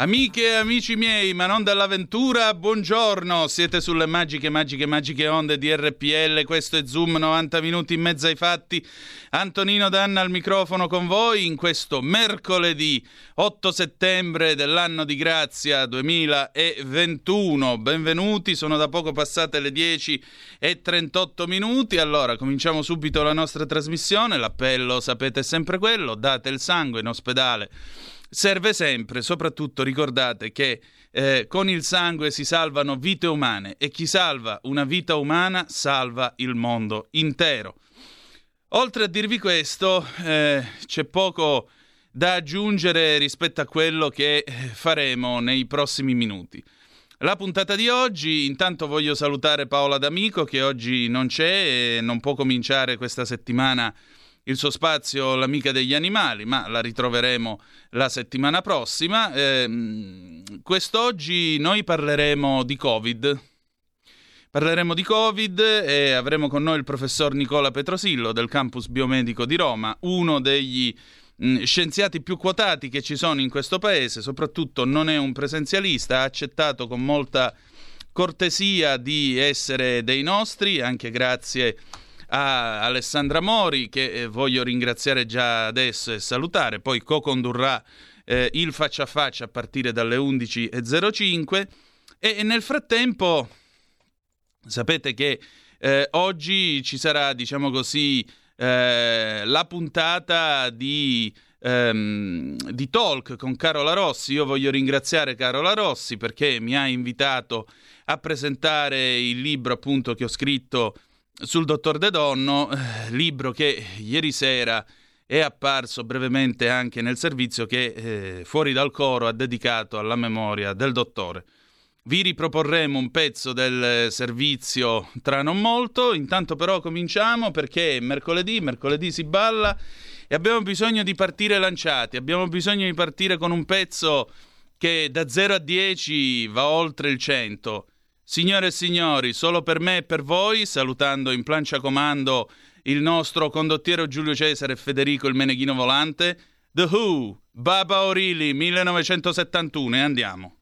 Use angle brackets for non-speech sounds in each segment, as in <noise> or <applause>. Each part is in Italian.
Amiche e amici miei, ma non dall'avventura, buongiorno, siete sulle magiche, magiche, magiche onde di RPL, questo è Zoom 90 minuti in mezzo ai fatti. Antonino Danna al microfono con voi in questo mercoledì 8 settembre dell'anno di grazia 2021. Benvenuti, sono da poco passate le 10 e 38 minuti. Allora, cominciamo subito la nostra trasmissione. L'appello sapete sempre quello, date il sangue in ospedale serve sempre, soprattutto ricordate che eh, con il sangue si salvano vite umane e chi salva una vita umana salva il mondo intero. Oltre a dirvi questo, eh, c'è poco da aggiungere rispetto a quello che eh, faremo nei prossimi minuti. La puntata di oggi, intanto voglio salutare Paola D'Amico che oggi non c'è e non può cominciare questa settimana il suo spazio L'amica degli animali, ma la ritroveremo la settimana prossima. Eh, quest'oggi noi parleremo di Covid. Parleremo di Covid e avremo con noi il professor Nicola Petrosillo del campus biomedico di Roma, uno degli mh, scienziati più quotati che ci sono in questo paese, soprattutto non è un presenzialista, ha accettato con molta cortesia di essere dei nostri, anche grazie a a Alessandra Mori che eh, voglio ringraziare già adesso e salutare, poi co-condurrà eh, il faccia a faccia a partire dalle 11.05 e, e nel frattempo sapete che eh, oggi ci sarà, diciamo così, eh, la puntata di, ehm, di Talk con Carola Rossi. Io voglio ringraziare Carola Rossi perché mi ha invitato a presentare il libro appunto che ho scritto sul dottor De Donno, eh, libro che ieri sera è apparso brevemente anche nel servizio che eh, Fuori dal coro ha dedicato alla memoria del dottore. Vi riproporremo un pezzo del servizio tra non molto, intanto però cominciamo perché è mercoledì, mercoledì si balla e abbiamo bisogno di partire lanciati, abbiamo bisogno di partire con un pezzo che da 0 a 10 va oltre il 100 Signore e signori, solo per me e per voi, salutando in plancia comando il nostro condottiero Giulio Cesare e Federico il Meneghino Volante, The Who, Baba O'Reilly 1971 e andiamo.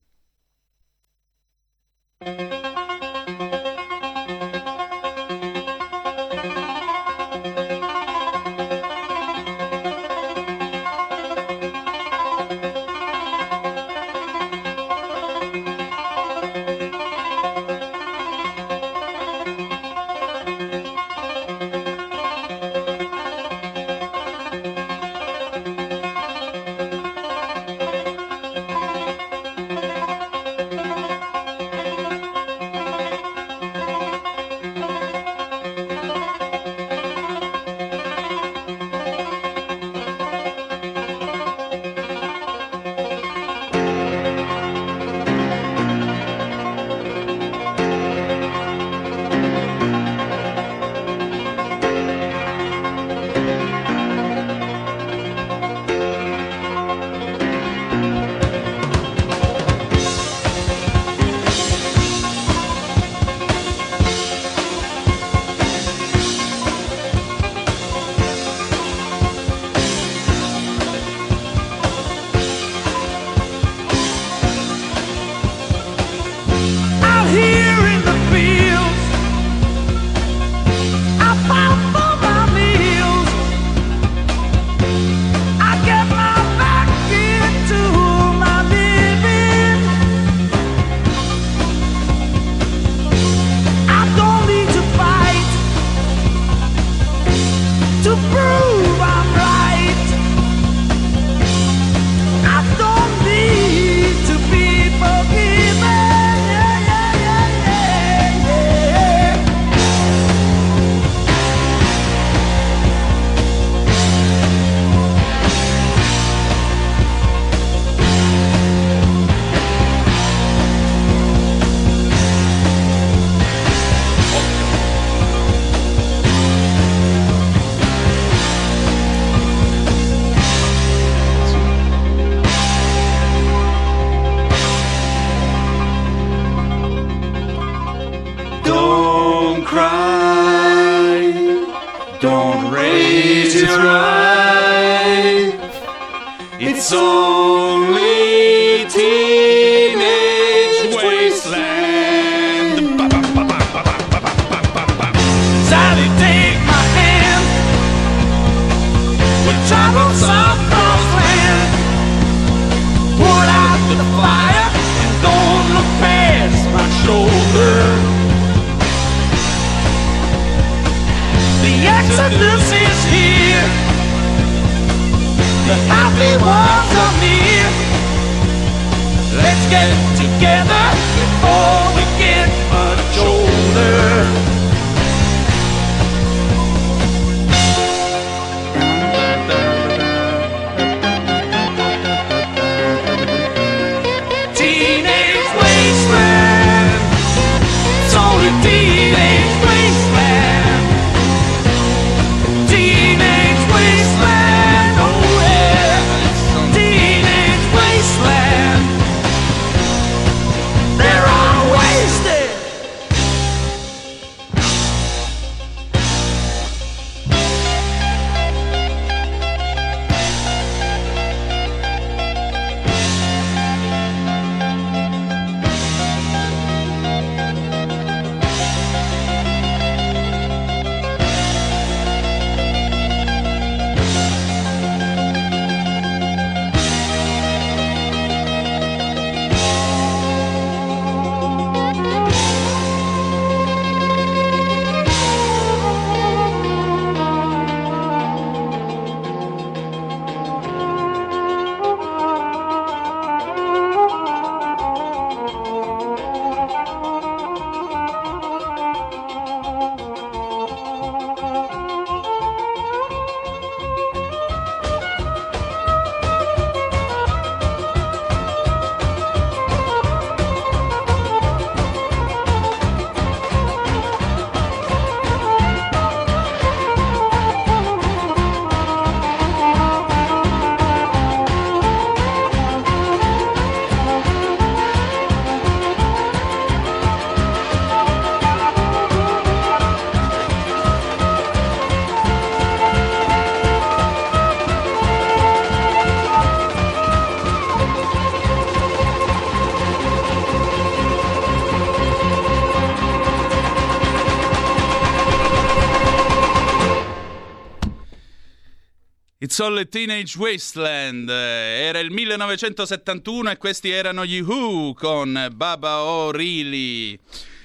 A Teenage Wasteland. Era il 1971 e questi erano gli Who con Baba O'Reilly.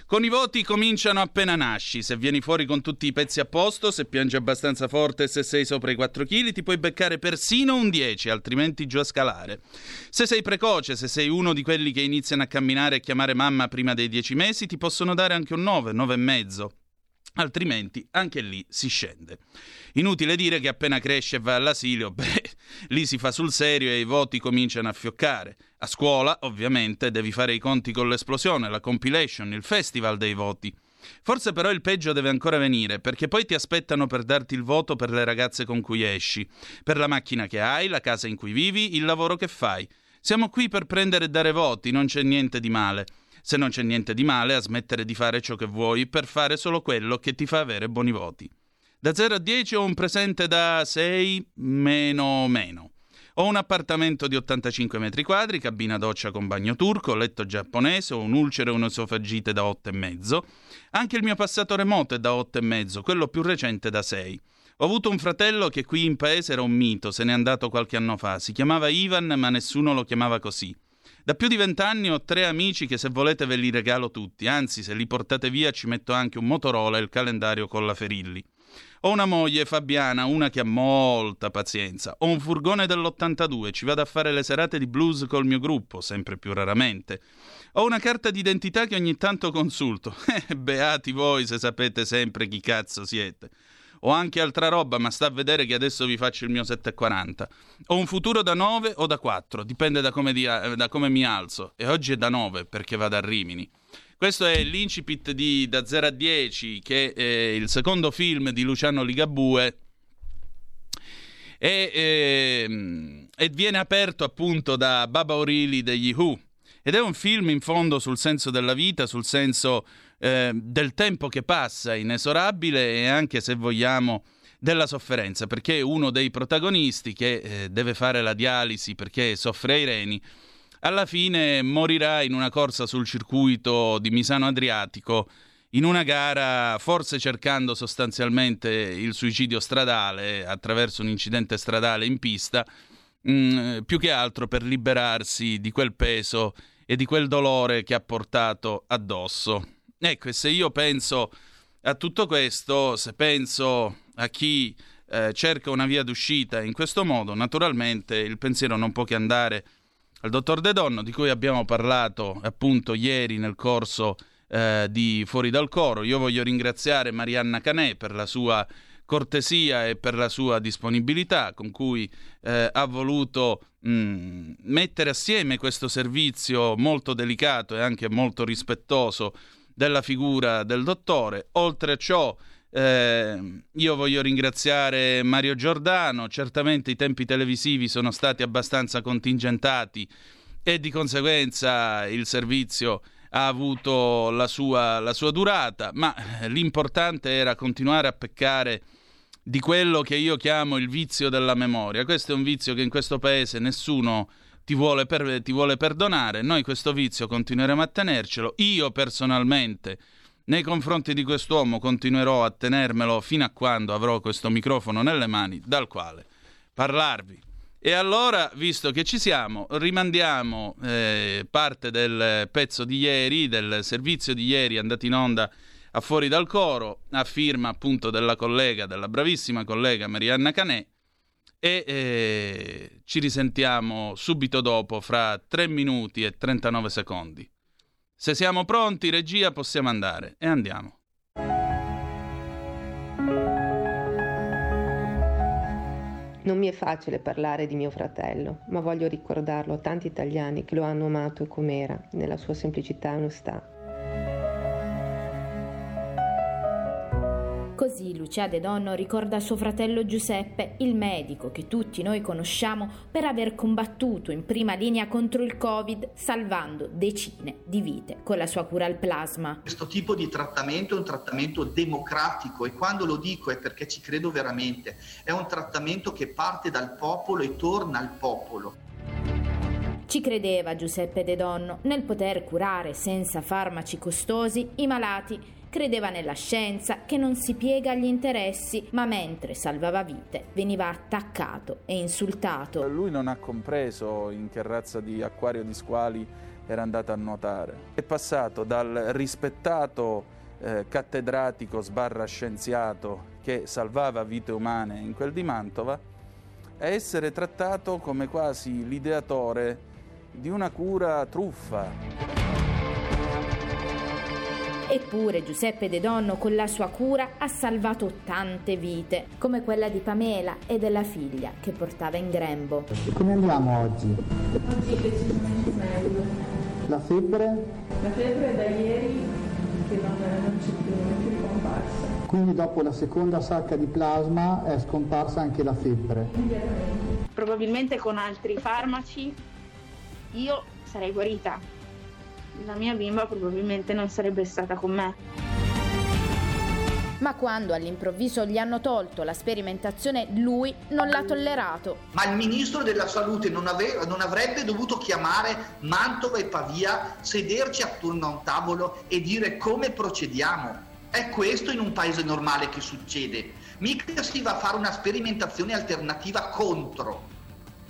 Con i voti cominciano appena nasci. Se vieni fuori con tutti i pezzi a posto, se piangi abbastanza forte e se sei sopra i 4 kg, ti puoi beccare persino un 10, altrimenti giù a scalare. Se sei precoce, se sei uno di quelli che iniziano a camminare e chiamare mamma prima dei 10 mesi, ti possono dare anche un 9, 9 e mezzo. Altrimenti anche lì si scende. Inutile dire che appena cresce e va all'asilo, <laughs> beh, lì si fa sul serio e i voti cominciano a fioccare. A scuola, ovviamente, devi fare i conti con l'esplosione, la compilation, il festival dei voti. Forse però il peggio deve ancora venire, perché poi ti aspettano per darti il voto per le ragazze con cui esci, per la macchina che hai, la casa in cui vivi, il lavoro che fai. Siamo qui per prendere e dare voti, non c'è niente di male. Se non c'è niente di male a smettere di fare ciò che vuoi per fare solo quello che ti fa avere buoni voti. Da 0 a 10 ho un presente da 6 meno meno. Ho un appartamento di 85 metri quadri, cabina doccia con bagno turco, letto giapponese, ho un ulcere e un'esofagite da 8,5. Anche il mio passato remoto è da 8,5, quello più recente da 6. Ho avuto un fratello che qui in paese era un mito, se n'è andato qualche anno fa. Si chiamava Ivan, ma nessuno lo chiamava così. Da più di vent'anni ho tre amici che se volete ve li regalo tutti, anzi se li portate via ci metto anche un Motorola e il calendario con la Ferilli. Ho una moglie, Fabiana, una che ha molta pazienza. Ho un furgone dell'82, ci vado a fare le serate di blues col mio gruppo, sempre più raramente. Ho una carta d'identità che ogni tanto consulto. <laughs> Eh, beati voi se sapete sempre chi cazzo siete. Ho anche altra roba, ma sta a vedere che adesso vi faccio il mio 740. Ho un futuro da 9 o da 4, dipende da come, di, da come mi alzo. E oggi è da 9 perché vado a Rimini. Questo è l'incipit di Da 0 a 10, che è il secondo film di Luciano Ligabue. E, e, e viene aperto appunto da Baba O'Reilly degli Who. Ed è un film in fondo sul senso della vita, sul senso eh, del tempo che passa, inesorabile e anche se vogliamo della sofferenza, perché uno dei protagonisti che eh, deve fare la dialisi perché soffre ai reni, alla fine morirà in una corsa sul circuito di Misano Adriatico, in una gara forse cercando sostanzialmente il suicidio stradale attraverso un incidente stradale in pista, mh, mm, più che altro per liberarsi di quel peso e di quel dolore che ha portato addosso. Ecco, e se io penso a tutto questo, se penso a chi eh, cerca una via d'uscita in questo modo, naturalmente il pensiero non può che andare al dottor De Donno, di cui abbiamo parlato appunto ieri nel corso eh, di Fuori dal Coro. Io voglio ringraziare Marianna Canè per la sua cortesia e per la sua disponibilità con cui eh, ha voluto mh, mm, mettere assieme questo servizio molto delicato e anche molto rispettoso della figura del dottore. Oltre a ciò, eh, io voglio ringraziare Mario Giordano, certamente i tempi televisivi sono stati abbastanza contingentati e di conseguenza il servizio ha avuto la sua, la sua durata, ma l'importante era continuare a peccare di quello che io chiamo il vizio della memoria. Questo è un vizio che in questo paese nessuno ti vuole, per, ti vuole perdonare, noi questo vizio continueremo a tenercelo. Io personalmente nei confronti di quest'uomo continuerò a tenermelo fino a quando avrò questo microfono nelle mani dal quale parlarvi. E allora, visto che ci siamo, rimandiamo eh, parte del pezzo di ieri, del servizio di ieri andato in onda a fuori dal coro, a firma appunto della collega, della bravissima collega Marianna Canè, e eh, ci risentiamo subito dopo, fra 3 minuti e 39 secondi. Se siamo pronti, regia, possiamo andare. E andiamo. Non mi è facile parlare di mio fratello, ma voglio ricordarlo a tanti italiani che lo hanno amato com'era, nella sua semplicità e onestà. Così Lucia De Donno ricorda suo fratello Giuseppe, il medico che tutti noi conosciamo per aver combattuto in prima linea contro il Covid, salvando decine di vite con la sua cura al plasma. Questo tipo di trattamento è un trattamento democratico e quando lo dico è perché ci credo veramente. È un trattamento che parte dal popolo e torna al popolo. Ci credeva Giuseppe De Donno nel poter curare senza farmaci costosi i malati Credeva nella scienza che non si piega agli interessi, ma mentre salvava vite veniva attaccato e insultato. Lui non ha compreso in che razza di acquario di squali era andato a nuotare. È passato dal rispettato eh, cattedratico sbarra scienziato che salvava vite umane in quel di Mantova a essere trattato come quasi l'ideatore di una cura truffa. Eppure Giuseppe De Donno con la sua cura ha salvato tante vite, come quella di Pamela e della figlia che portava in grembo. Come andiamo oggi? Oggi decisamente meglio. La febbre? La febbre è da ieri che non, non c'è più, non è più ricomparsa. Quindi dopo la seconda sacca di plasma è scomparsa anche la febbre? Probabilmente con altri farmaci io sarei guarita, la mia bimba probabilmente non sarebbe stata con me. Ma quando all'improvviso gli hanno tolto la sperimentazione, lui non l'ha tollerato. Ma il ministro della salute non, ave- non, avrebbe dovuto chiamare Mantova e Pavia, sederci attorno a un tavolo e dire come procediamo. È questo in un paese normale che succede. Mica si va a fare una sperimentazione alternativa contro.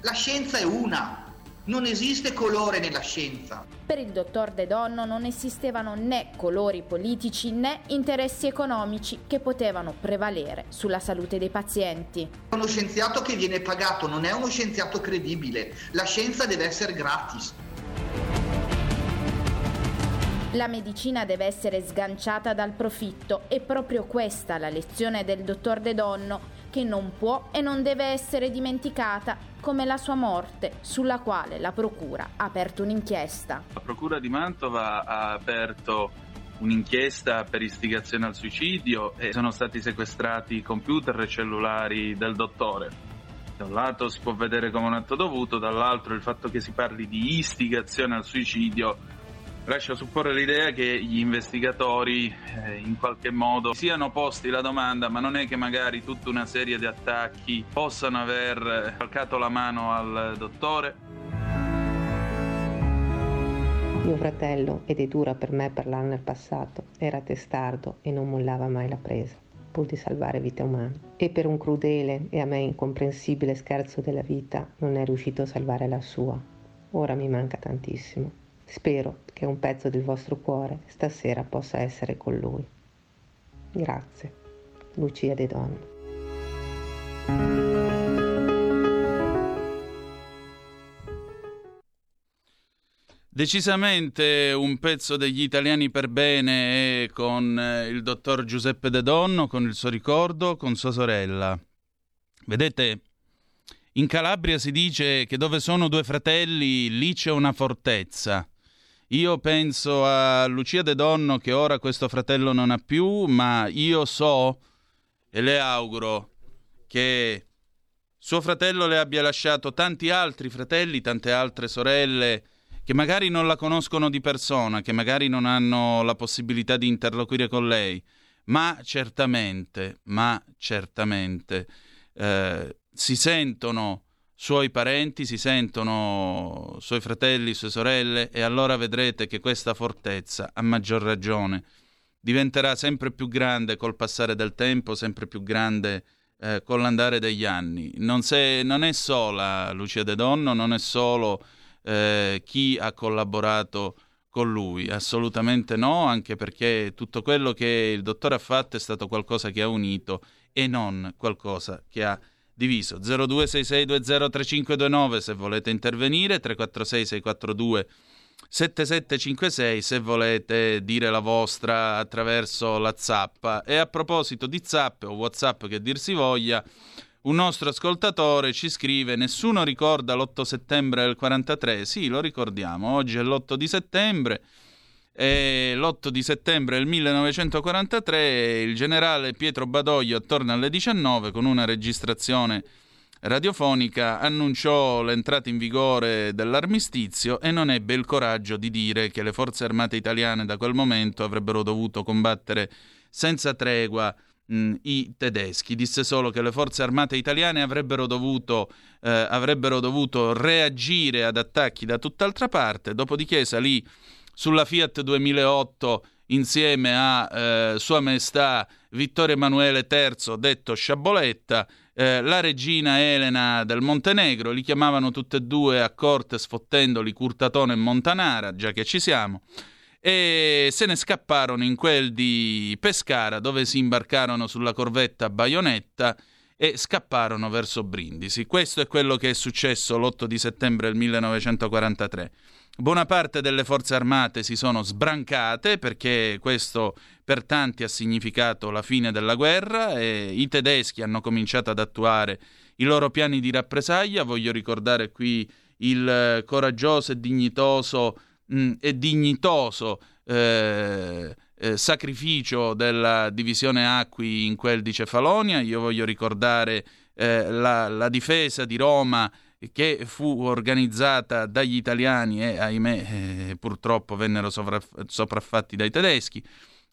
La scienza è una, non esiste colore nella scienza. Per il dottor De Donno non esistevano né colori politici né interessi economici che potevano prevalere sulla salute dei pazienti. Uno scienziato che viene pagato non è uno scienziato credibile. La scienza deve essere gratis. La medicina deve essere sganciata dal profitto e proprio questa la lezione del dottor De Donno che non può e non deve essere dimenticata, come la sua morte, sulla quale la Procura ha aperto un'inchiesta. La Procura di Mantova ha aperto un'inchiesta per istigazione al suicidio e sono stati sequestrati computer e cellulari del dottore. Da un lato si può vedere come un atto dovuto, dall'altro il fatto che si parli di istigazione al suicidio lascia supporre l'idea che gli investigatori eh, in qualche modo siano posti la domanda ma non è che magari tutta una serie di attacchi possano aver calcato la mano al dottore? Mio fratello, ed è dura per me parlarne al passato, era testardo e non mollava mai la presa, pur di salvare vite umane. E per un crudele e a me incomprensibile scherzo della vita non è riuscito a salvare la sua. Ora mi manca tantissimo. Spero che un pezzo del vostro cuore stasera possa essere con lui. Grazie. Lucia De Donno. Decisamente un pezzo degli italiani per bene è con eh, il dottor Giuseppe De Donno, con il suo ricordo, con sua sorella. Vedete, in Calabria si dice che dove sono due fratelli lì c'è una fortezza. Io penso a Lucia De Donno che ora questo fratello non ha più, ma io so e le auguro che suo fratello le abbia lasciato tanti altri fratelli, tante altre sorelle che magari non la conoscono di persona, che magari non hanno la possibilità di interloquire con lei, ma certamente, ma certamente eh, si sentono suoi parenti, si sentono suoi fratelli, sue sorelle e allora vedrete che questa fortezza, a maggior ragione, diventerà sempre più grande col passare del tempo, sempre più grande eh, con l'andare degli anni. Non, se, non, è sola Lucia De Donno, non è solo eh, chi ha collaborato con lui, assolutamente no, anche perché tutto quello che il dottore ha fatto è stato qualcosa che ha unito e non qualcosa che ha diviso. 0266203529 se volete intervenire 346 642 7756 se volete dire la vostra attraverso la zappa e a proposito di zappe o whatsapp che dir si voglia un nostro ascoltatore ci scrive nessuno ricorda l'8 settembre del 43 sì lo ricordiamo. Oggi è l'8 di settembre e l'8 di settembre del 1943 il generale Pietro Badoglio attorno alle 19 con una registrazione radiofonica annunciò l'entrata in vigore dell'armistizio e non ebbe il coraggio di dire che le forze armate italiane da quel momento avrebbero dovuto combattere senza tregua mh, i tedeschi. Disse solo che le forze armate italiane avrebbero dovuto, eh, avrebbero dovuto reagire ad attacchi da tutt'altra parte, dopodiché salì sulla Fiat 2008 insieme a eh, Sua Maestà Vittorio Emanuele III, detto Sciaboletta, eh, la regina Elena del Montenegro, li chiamavano tutte e due a corte sfottendoli Curtatone e Montanara, già che ci siamo, e se ne scapparono in quel di Pescara dove si imbarcarono sulla corvetta Baionetta e scapparono verso Brindisi. Questo è quello che è successo l'8 di settembre del 1943. Buona parte delle forze armate si sono sbrancate perché questo per tanti ha significato la fine della guerra e i tedeschi hanno cominciato ad attuare i loro piani di rappresaglia. Voglio ricordare qui il coraggioso e dignitoso, mh, mm, e dignitoso eh, eh, sacrificio della divisione Acqui in quel di Cefalonia. Io voglio ricordare eh, la, la difesa di Roma che fu organizzata dagli italiani e ahimè eh, purtroppo vennero sovraf- sopraffatti dai tedeschi.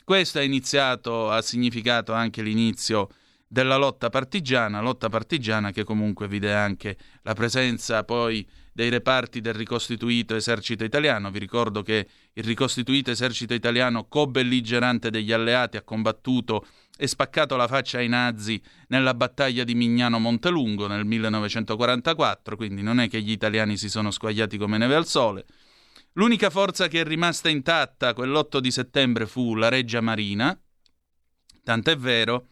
Questo ha iniziato, ha significato anche l'inizio della lotta partigiana, lotta partigiana che comunque vide anche la presenza poi dei reparti del ricostituito esercito italiano. Vi ricordo che il ricostituito esercito italiano co-belligerante degli alleati ha combattuto e spaccato la faccia ai nazi nella battaglia di Mignano Montelungo nel 1944, quindi non è che gli italiani si sono squagliati come neve al sole. L'unica forza che è rimasta intatta quell'8 di settembre fu la Reggia Marina, tant'è vero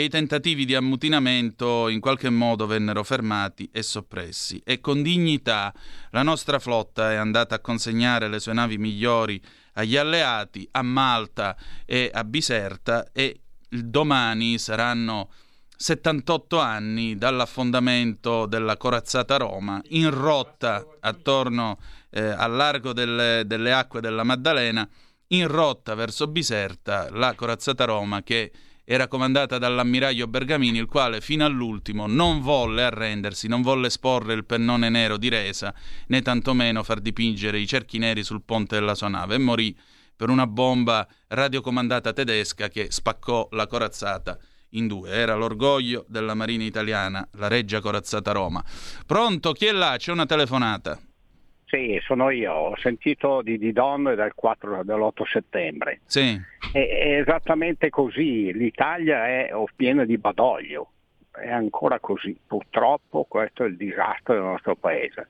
i tentativi di ammutinamento in qualche modo vennero fermati e soppressi. E con dignità la nostra flotta è andata a consegnare le sue navi migliori agli alleati a Malta e a Biserta e domani saranno 78 anni dall'affondamento della corazzata Roma in rotta attorno eh, al largo delle, delle, acque della Maddalena, in rotta verso Biserta, la corazzata Roma che era comandata dall'ammiraglio Bergamini, il quale fino all'ultimo non volle arrendersi, non volle sporre il pennone nero di resa, né tantomeno far dipingere i cerchi neri sul ponte della sua nave, e morì per una bomba radiocomandata tedesca che spaccò la corazzata in due. Era l'orgoglio della Marina italiana, la Reggia Corazzata Roma. Pronto? Chi è là? C'è una telefonata. Sì, sono io. Ho sentito di, di Don dal 4, dell'8 settembre. Sì. È, è esattamente così. L'Italia è piena di badoglio. È ancora così. Purtroppo questo è il disastro del nostro paese.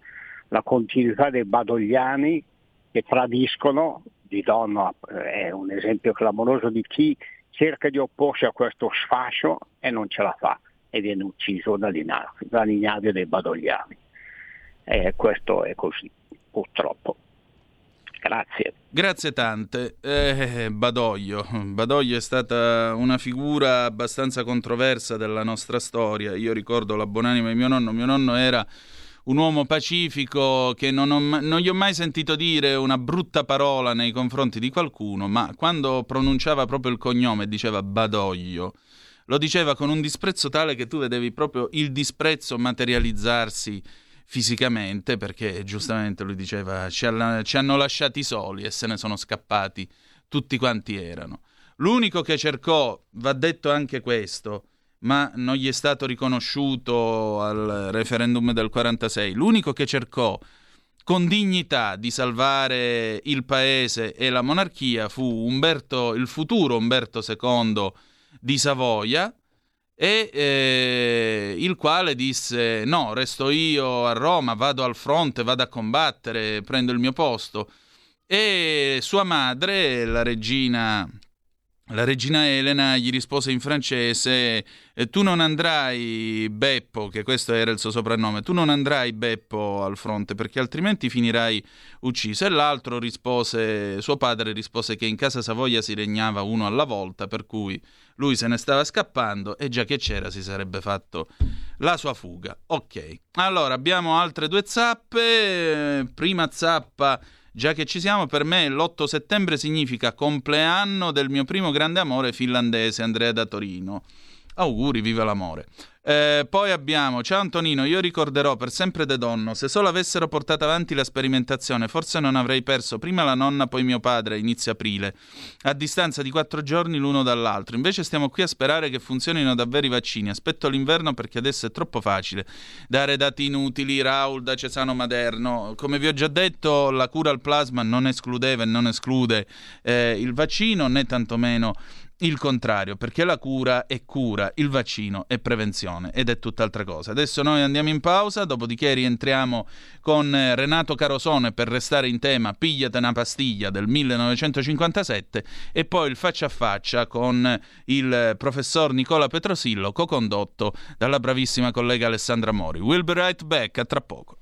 La continuità dei badogliani che tradiscono, di Don è un esempio clamoroso di chi cerca di opporsi a questo sfascio e non ce la fa e viene ucciso dall'ignavio dei badogliani. E questo è così, purtroppo. Grazie. Grazie tante. Eh, Badoglio. Badoglio è stata una figura abbastanza controversa della nostra storia. Io ricordo la buonanima di mio nonno. Mio nonno era un uomo pacifico che non, ho, non, gli ho mai sentito dire una brutta parola nei confronti di qualcuno, ma quando pronunciava proprio il cognome diceva Badoglio, lo diceva con un disprezzo tale che tu vedevi proprio il disprezzo materializzarsi fisicamente, perché giustamente lui diceva ci, alla, ci hanno lasciati soli e se ne sono scappati tutti quanti erano. L'unico che cercò, va detto anche questo, ma non gli è stato riconosciuto al referendum del 46. L'unico che cercò con dignità di salvare il paese e la monarchia fu Umberto, il futuro Umberto II di Savoia, e eh, il quale disse no, resto io a Roma, vado al fronte, vado a combattere, prendo il mio posto. E sua madre, la regina la regina Elena gli rispose in francese: eh, Tu non andrai, Beppo, che questo era il suo soprannome, tu non andrai, Beppo, al fronte perché altrimenti finirai ucciso. E l'altro rispose, suo padre rispose che in casa Savoia si regnava uno alla volta, per cui lui se ne stava scappando e già che c'era si sarebbe fatto la sua fuga. Ok, allora abbiamo altre due zappe. Prima zappa Già che ci siamo, per me l'8 settembre significa compleanno del mio primo grande amore finlandese, Andrea da Torino. Auguri, viva l'amore. Eh, poi abbiamo, ciao Antonino, io ricorderò per sempre De Donno, se solo avessero portato avanti la sperimentazione, forse non avrei perso prima la nonna, poi mio padre, inizio aprile, a distanza di quattro giorni l'uno dall'altro. Invece stiamo qui a sperare che funzionino davvero i vaccini. Aspetto l'inverno perché adesso è troppo facile dare dati inutili, Raul da Cesano Maderno. Come vi ho già detto, la cura al plasma non escludeva e non esclude eh, il vaccino, né tantomeno il contrario, perché la cura è cura, il vaccino è prevenzione ed è tutt'altra cosa. Adesso noi andiamo in pausa, dopodiché rientriamo con eh, Renato Carosone per restare in tema Pigliate una pastiglia del 1957 e poi il faccia a faccia con il professor Nicola Petrosillo, co-condotto dalla bravissima collega Alessandra Mori. We'll be right back, a tra poco.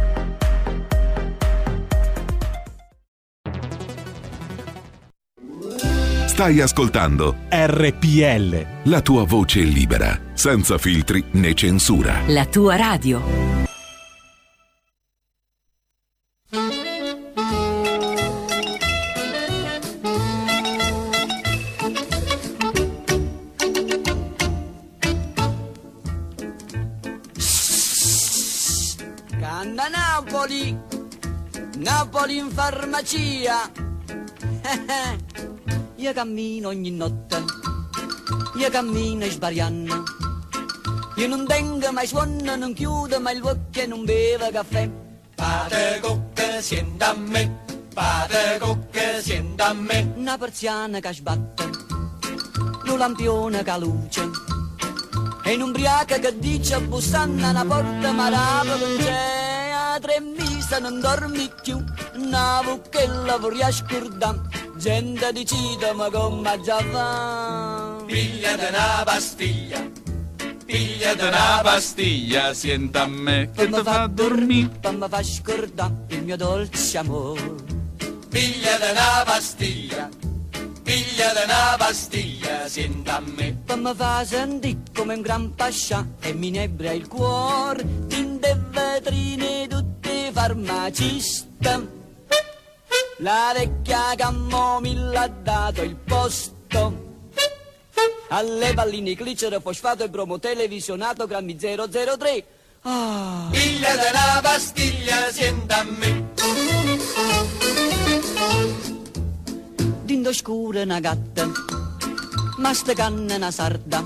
Stai ascoltando RPL. La tua voce libera, senza filtri né censura. La tua radio. Canna Napoli, Napoli in farmacia. <laughs> Io cammino ogni notte, io cammino sbagliando. Io non tengo mai suono, non chiudo mai il occhio e non bevo caffè. Fate cocche, sienta a me, fate cocche, sienta a me. Una persiana che sbatte, un lampione che luce, E in ubriaca che dice bussando alla porta ma la c'è a tre mesi non dormi più, navo che lavori a scurdam, gente decide ma come già va. Pigliate una pastiglia, pigliate una pastiglia, sienta a me che ti fa dormire. Ma fa scordare il mio dolce amore. Pigliate una pastiglia, pigliate una pastiglia, sienta a me. Mi fa sentire come un gran pascià e mi nebra il cuore, tinte vetrine tutte farmacista. La vecchia camomilla ha dato il posto. Alle palline glicero, fosfato e bromo televisionato grammi 003. Ah. Pigliate una pastiglia, sienta a me. Dindo scura una gatta, ma sta canna una sarda.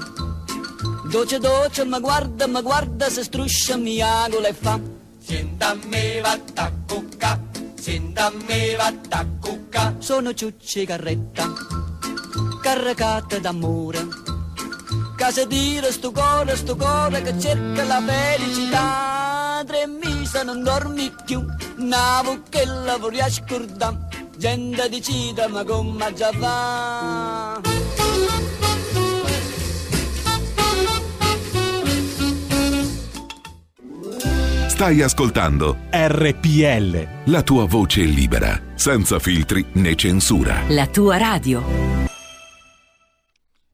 Doce doce mi guarda, mi guarda, se struscia mi agola e fa. Sienta a me va a cucca, sienta a me va a cucca. Sono ciucci carretta, caricata d'amore. Casa dire sto cuore, sto cuore che cerca la felicità. Tre mesi non dormi più, che lavori a scordare. Gente decida ma come già va. Stai ascoltando RPL. la tua voce libera, senza filtri né censura. La tua radio.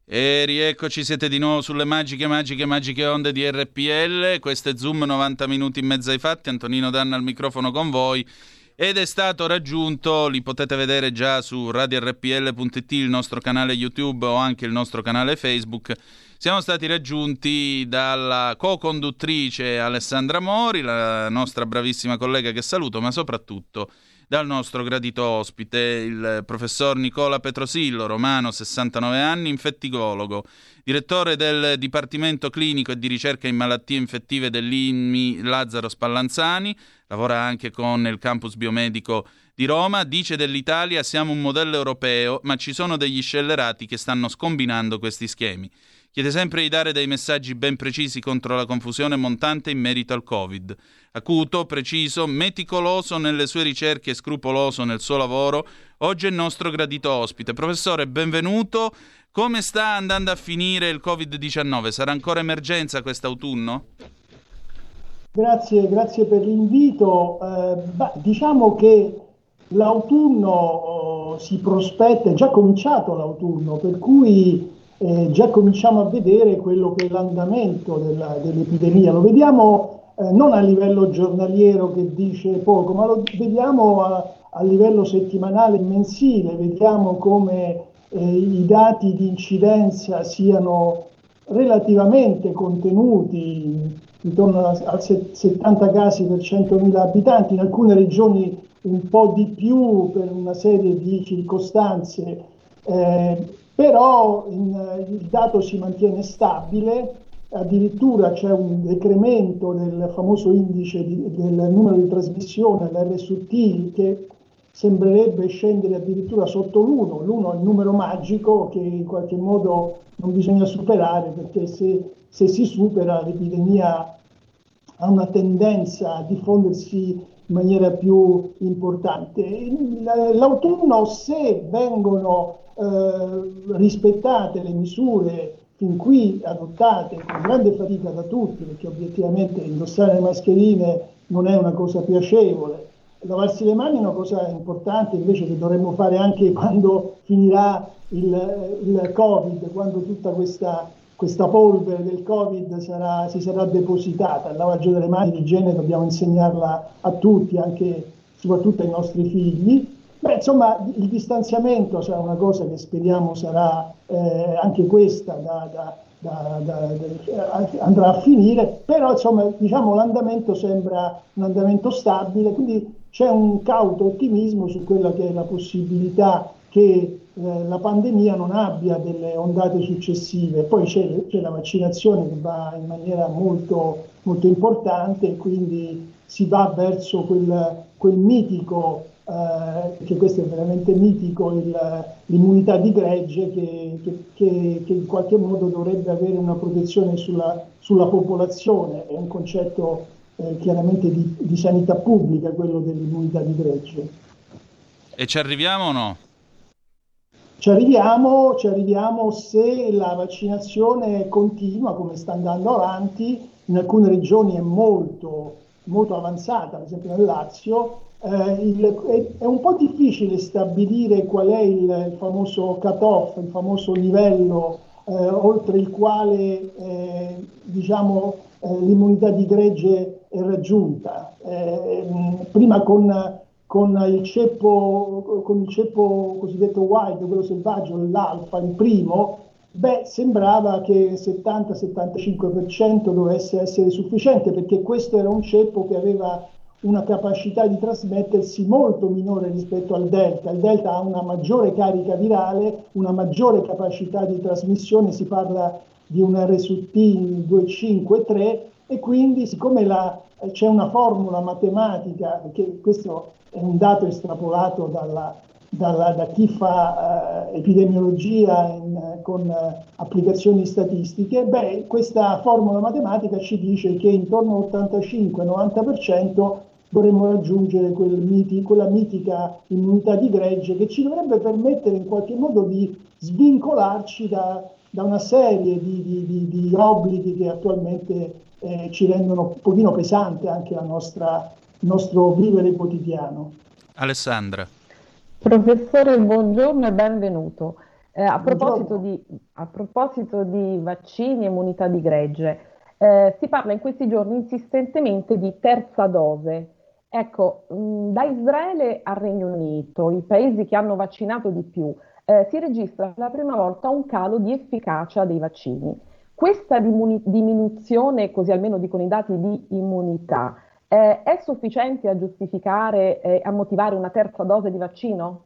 E rieccoci, siete di nuovo sulle magiche, magiche, magiche onde di RPL. Questo è Zoom 90 minuti in mezzo ai fatti. Antonino Danna al microfono con voi. Ed è stato raggiunto, li potete vedere già su radiorpl.it, il nostro canale YouTube o anche il nostro canale Facebook. Siamo stati raggiunti dalla co-conduttrice Alessandra Mori, la nostra bravissima collega che saluto, ma soprattutto dal nostro gradito ospite, il professor Nicola Petrosillo, romano, 69 anni, infettivologo, direttore del Dipartimento Clinico e di Ricerca in Malattie Infettive dell'INMI Lazzaro Spallanzani, lavora anche con il campus biomedico di Roma, dice dell'Italia siamo un modello europeo, ma ci sono degli scellerati che stanno scombinando questi schemi. Chiede sempre di dare dei messaggi ben precisi contro la confusione montante in merito al Covid. Acuto, preciso, meticoloso nelle sue ricerche e scrupoloso nel suo lavoro, oggi è nostro gradito ospite. Professore, benvenuto. Come sta andando a finire il Covid-19? Sarà ancora emergenza quest'autunno? Grazie, grazie per l'invito. Eh, beh, diciamo che l'autunno oh, si prospetta, è già cominciato l'autunno, per cui eh, già cominciamo a vedere quello che è l'andamento della, dell'epidemia. Lo vediamo eh, non a livello giornaliero che dice poco, ma lo vediamo a, a livello settimanale e mensile, vediamo come eh, i dati di incidenza siano relativamente contenuti intorno a, a 70 casi per 100.000 abitanti, in alcune regioni un po' di più per una serie di circostanze, eh, però in, il dato si mantiene stabile, addirittura c'è un decremento del famoso indice di, del numero di trasmissione, l'RSUT, che sembrerebbe scendere addirittura sotto l'1, l'1 è il numero magico che in qualche modo non bisogna superare perché se, se si supera l'epidemia ha una tendenza a diffondersi in maniera più importante. L'autunno, se vengono eh, rispettate le misure fin qui adottate con grande fatica da tutti, perché obiettivamente indossare le mascherine non è una cosa piacevole, lavarsi le mani è una cosa importante invece che dovremmo fare anche quando finirà il, il Covid, quando tutta questa, questa polvere del Covid sarà, si sarà depositata. Il lavaggio delle mani, l'igiene dobbiamo insegnarla a tutti, anche soprattutto ai nostri figli. Beh, insomma, il distanziamento sarà una cosa che speriamo sarà eh, anche questa da, da, da, da, andrà a finire, però insomma diciamo l'andamento sembra un andamento stabile, quindi c'è un cauto ottimismo su quella che è la possibilità che eh, la pandemia non abbia delle ondate successive. Poi c'è, c'è la vaccinazione che va in maniera molto, molto importante e quindi si va verso quel, quel mitico eh, che questo è veramente mitico, il, l'immunità di gregge che, che, che, che, in qualche modo dovrebbe avere una protezione sulla, sulla popolazione, è un concetto eh, chiaramente di, di sanità pubblica quello dell'immunità di gregge. E ci arriviamo o no? Ci arriviamo, ci arriviamo se la vaccinazione continua come sta andando avanti, in alcune regioni è molto, molto avanzata, ad esempio nel Lazio, eh, il, è, è, un po' difficile stabilire qual è il, famoso cut-off, il famoso livello eh, oltre il quale eh, diciamo, eh, l'immunità di gregge è raggiunta. Eh, prima con con il ceppo, con il ceppo cosiddetto wild, quello selvaggio, l'alfa, il primo, beh, sembrava che il 70-75% dovesse essere sufficiente perché questo era un ceppo che aveva una capacità di trasmettersi molto minore rispetto al delta. Il delta ha una maggiore carica virale, una maggiore capacità di trasmissione, si parla di un RSUT 253 e quindi siccome la, c'è una formula matematica, perché questo è un dato estrapolato dalla, dalla, da chi fa eh, epidemiologia in, con eh, applicazioni statistiche, beh, questa formula matematica ci dice che intorno all'85-90% dovremmo raggiungere quel miti, quella mitica immunità di gregge che ci dovrebbe permettere in qualche modo di svincolarci da, da una serie di, di, di, di, obblighi che attualmente eh, ci rendono un pochino pesante anche la nostra il nostro vivere quotidiano. Alessandra. Professore, buongiorno e benvenuto. Eh, a, proposito di, a, proposito di, vaccini e immunità di gregge, eh, si parla in questi giorni insistentemente di terza dose. Ecco, mh, da Israele al Regno Unito, i paesi che hanno vaccinato di più, eh, si registra per la prima volta un calo di efficacia dei vaccini. Questa diminuzione, così almeno dicono i dati di immunità, eh, è sufficiente a giustificare e eh, a motivare una terza dose di vaccino?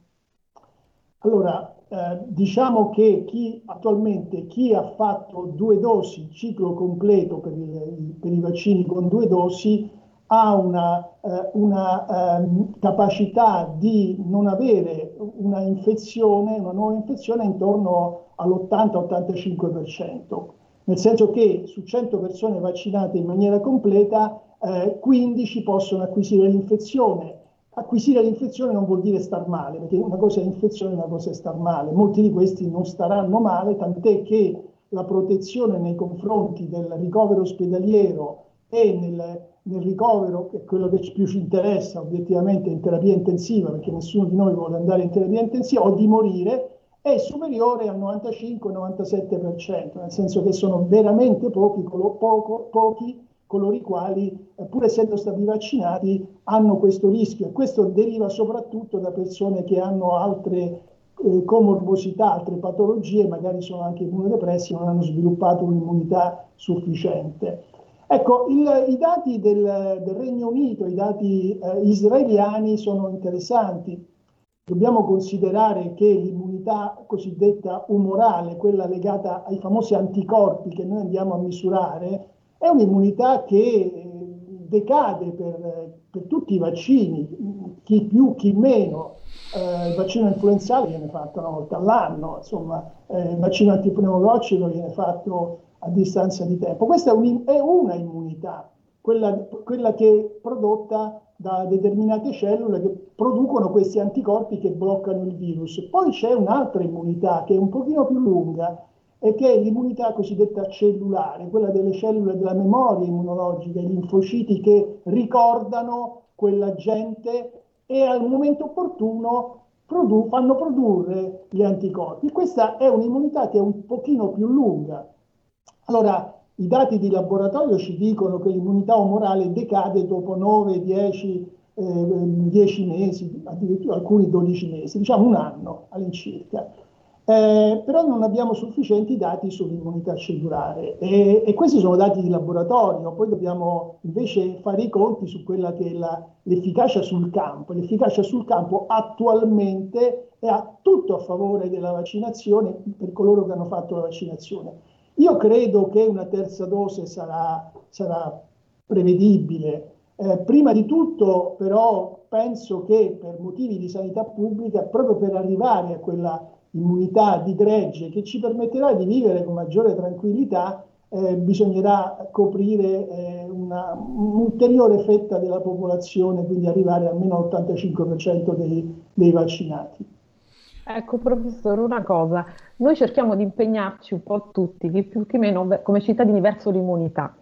Allora, eh, diciamo che chi attualmente chi ha fatto due dosi, ciclo completo per, il, per i vaccini con due dosi, ha una, eh, una ehm, capacità di non avere una infezione, una nuova infezione intorno all'80-85%, nel senso che su 100 persone vaccinate in maniera completa eh, 15 possono acquisire l'infezione. Acquisire l'infezione non vuol dire star male, perché una cosa è infezione e una cosa è star male. Molti di questi non staranno male, tant'è che la protezione nei confronti del ricovero ospedaliero e nel, nel ricovero, che è quello che più ci interessa obiettivamente in terapia intensiva, perché nessuno di noi vuole andare in terapia intensiva o di morire, è superiore al 95-97%, nel senso che sono veramente pochi, poco, pochi coloro i quali, eh, pur essendo stati vaccinati, hanno questo rischio e questo deriva soprattutto da persone che hanno altre eh, comorbosità, altre patologie, magari sono anche immunodepressi, non hanno sviluppato un'immunità sufficiente. Ecco, il, i dati del, del, Regno Unito, i dati eh, israeliani sono interessanti. Dobbiamo considerare che l'immunità cosiddetta umorale, quella legata ai famosi anticorpi che noi andiamo a misurare, è un'immunità che eh, decade per, per, tutti i vaccini, chi più, chi meno. Eh, il vaccino influenzale viene fatto una volta all'anno, insomma, eh, il vaccino antipneumococcico viene fatto a distanza di tempo. Questa è, un, è una immunità, quella, quella che è prodotta da determinate cellule che producono questi anticorpi che bloccano il virus. Poi c'è un'altra immunità che è un pochino più lunga, e che è l'immunità cosiddetta cellulare, quella delle cellule della memoria immunologica, i linfociti che ricordano quell'agente e al momento opportuno produ- fanno produrre gli anticorpi. Questa è un'immunità che è un pochino più lunga. Allora, i dati di laboratorio ci dicono che l'immunità umorale decade dopo 9, 10, eh, 10 mesi, addirittura alcuni 12 mesi, diciamo un anno all'incirca. Eh, però non abbiamo sufficienti dati sull'immunità cellulare e, e, questi sono dati di laboratorio, poi dobbiamo invece fare i conti su quella che è la, l'efficacia sul campo. L'efficacia sul campo attualmente è a tutto a favore della vaccinazione per coloro che hanno fatto la vaccinazione. Io credo che una terza dose sarà, sarà prevedibile. Eh, prima di tutto però penso che per motivi di sanità pubblica, proprio per arrivare a quella immunità di gregge che ci permetterà di vivere con maggiore tranquillità, eh, bisognerà coprire eh, una, un'ulteriore fetta della popolazione, quindi arrivare almeno all'85% dei, dei vaccinati. Ecco, professore, una cosa, noi cerchiamo di impegnarci un po' tutti, più che meno come cittadini, verso l'immunità.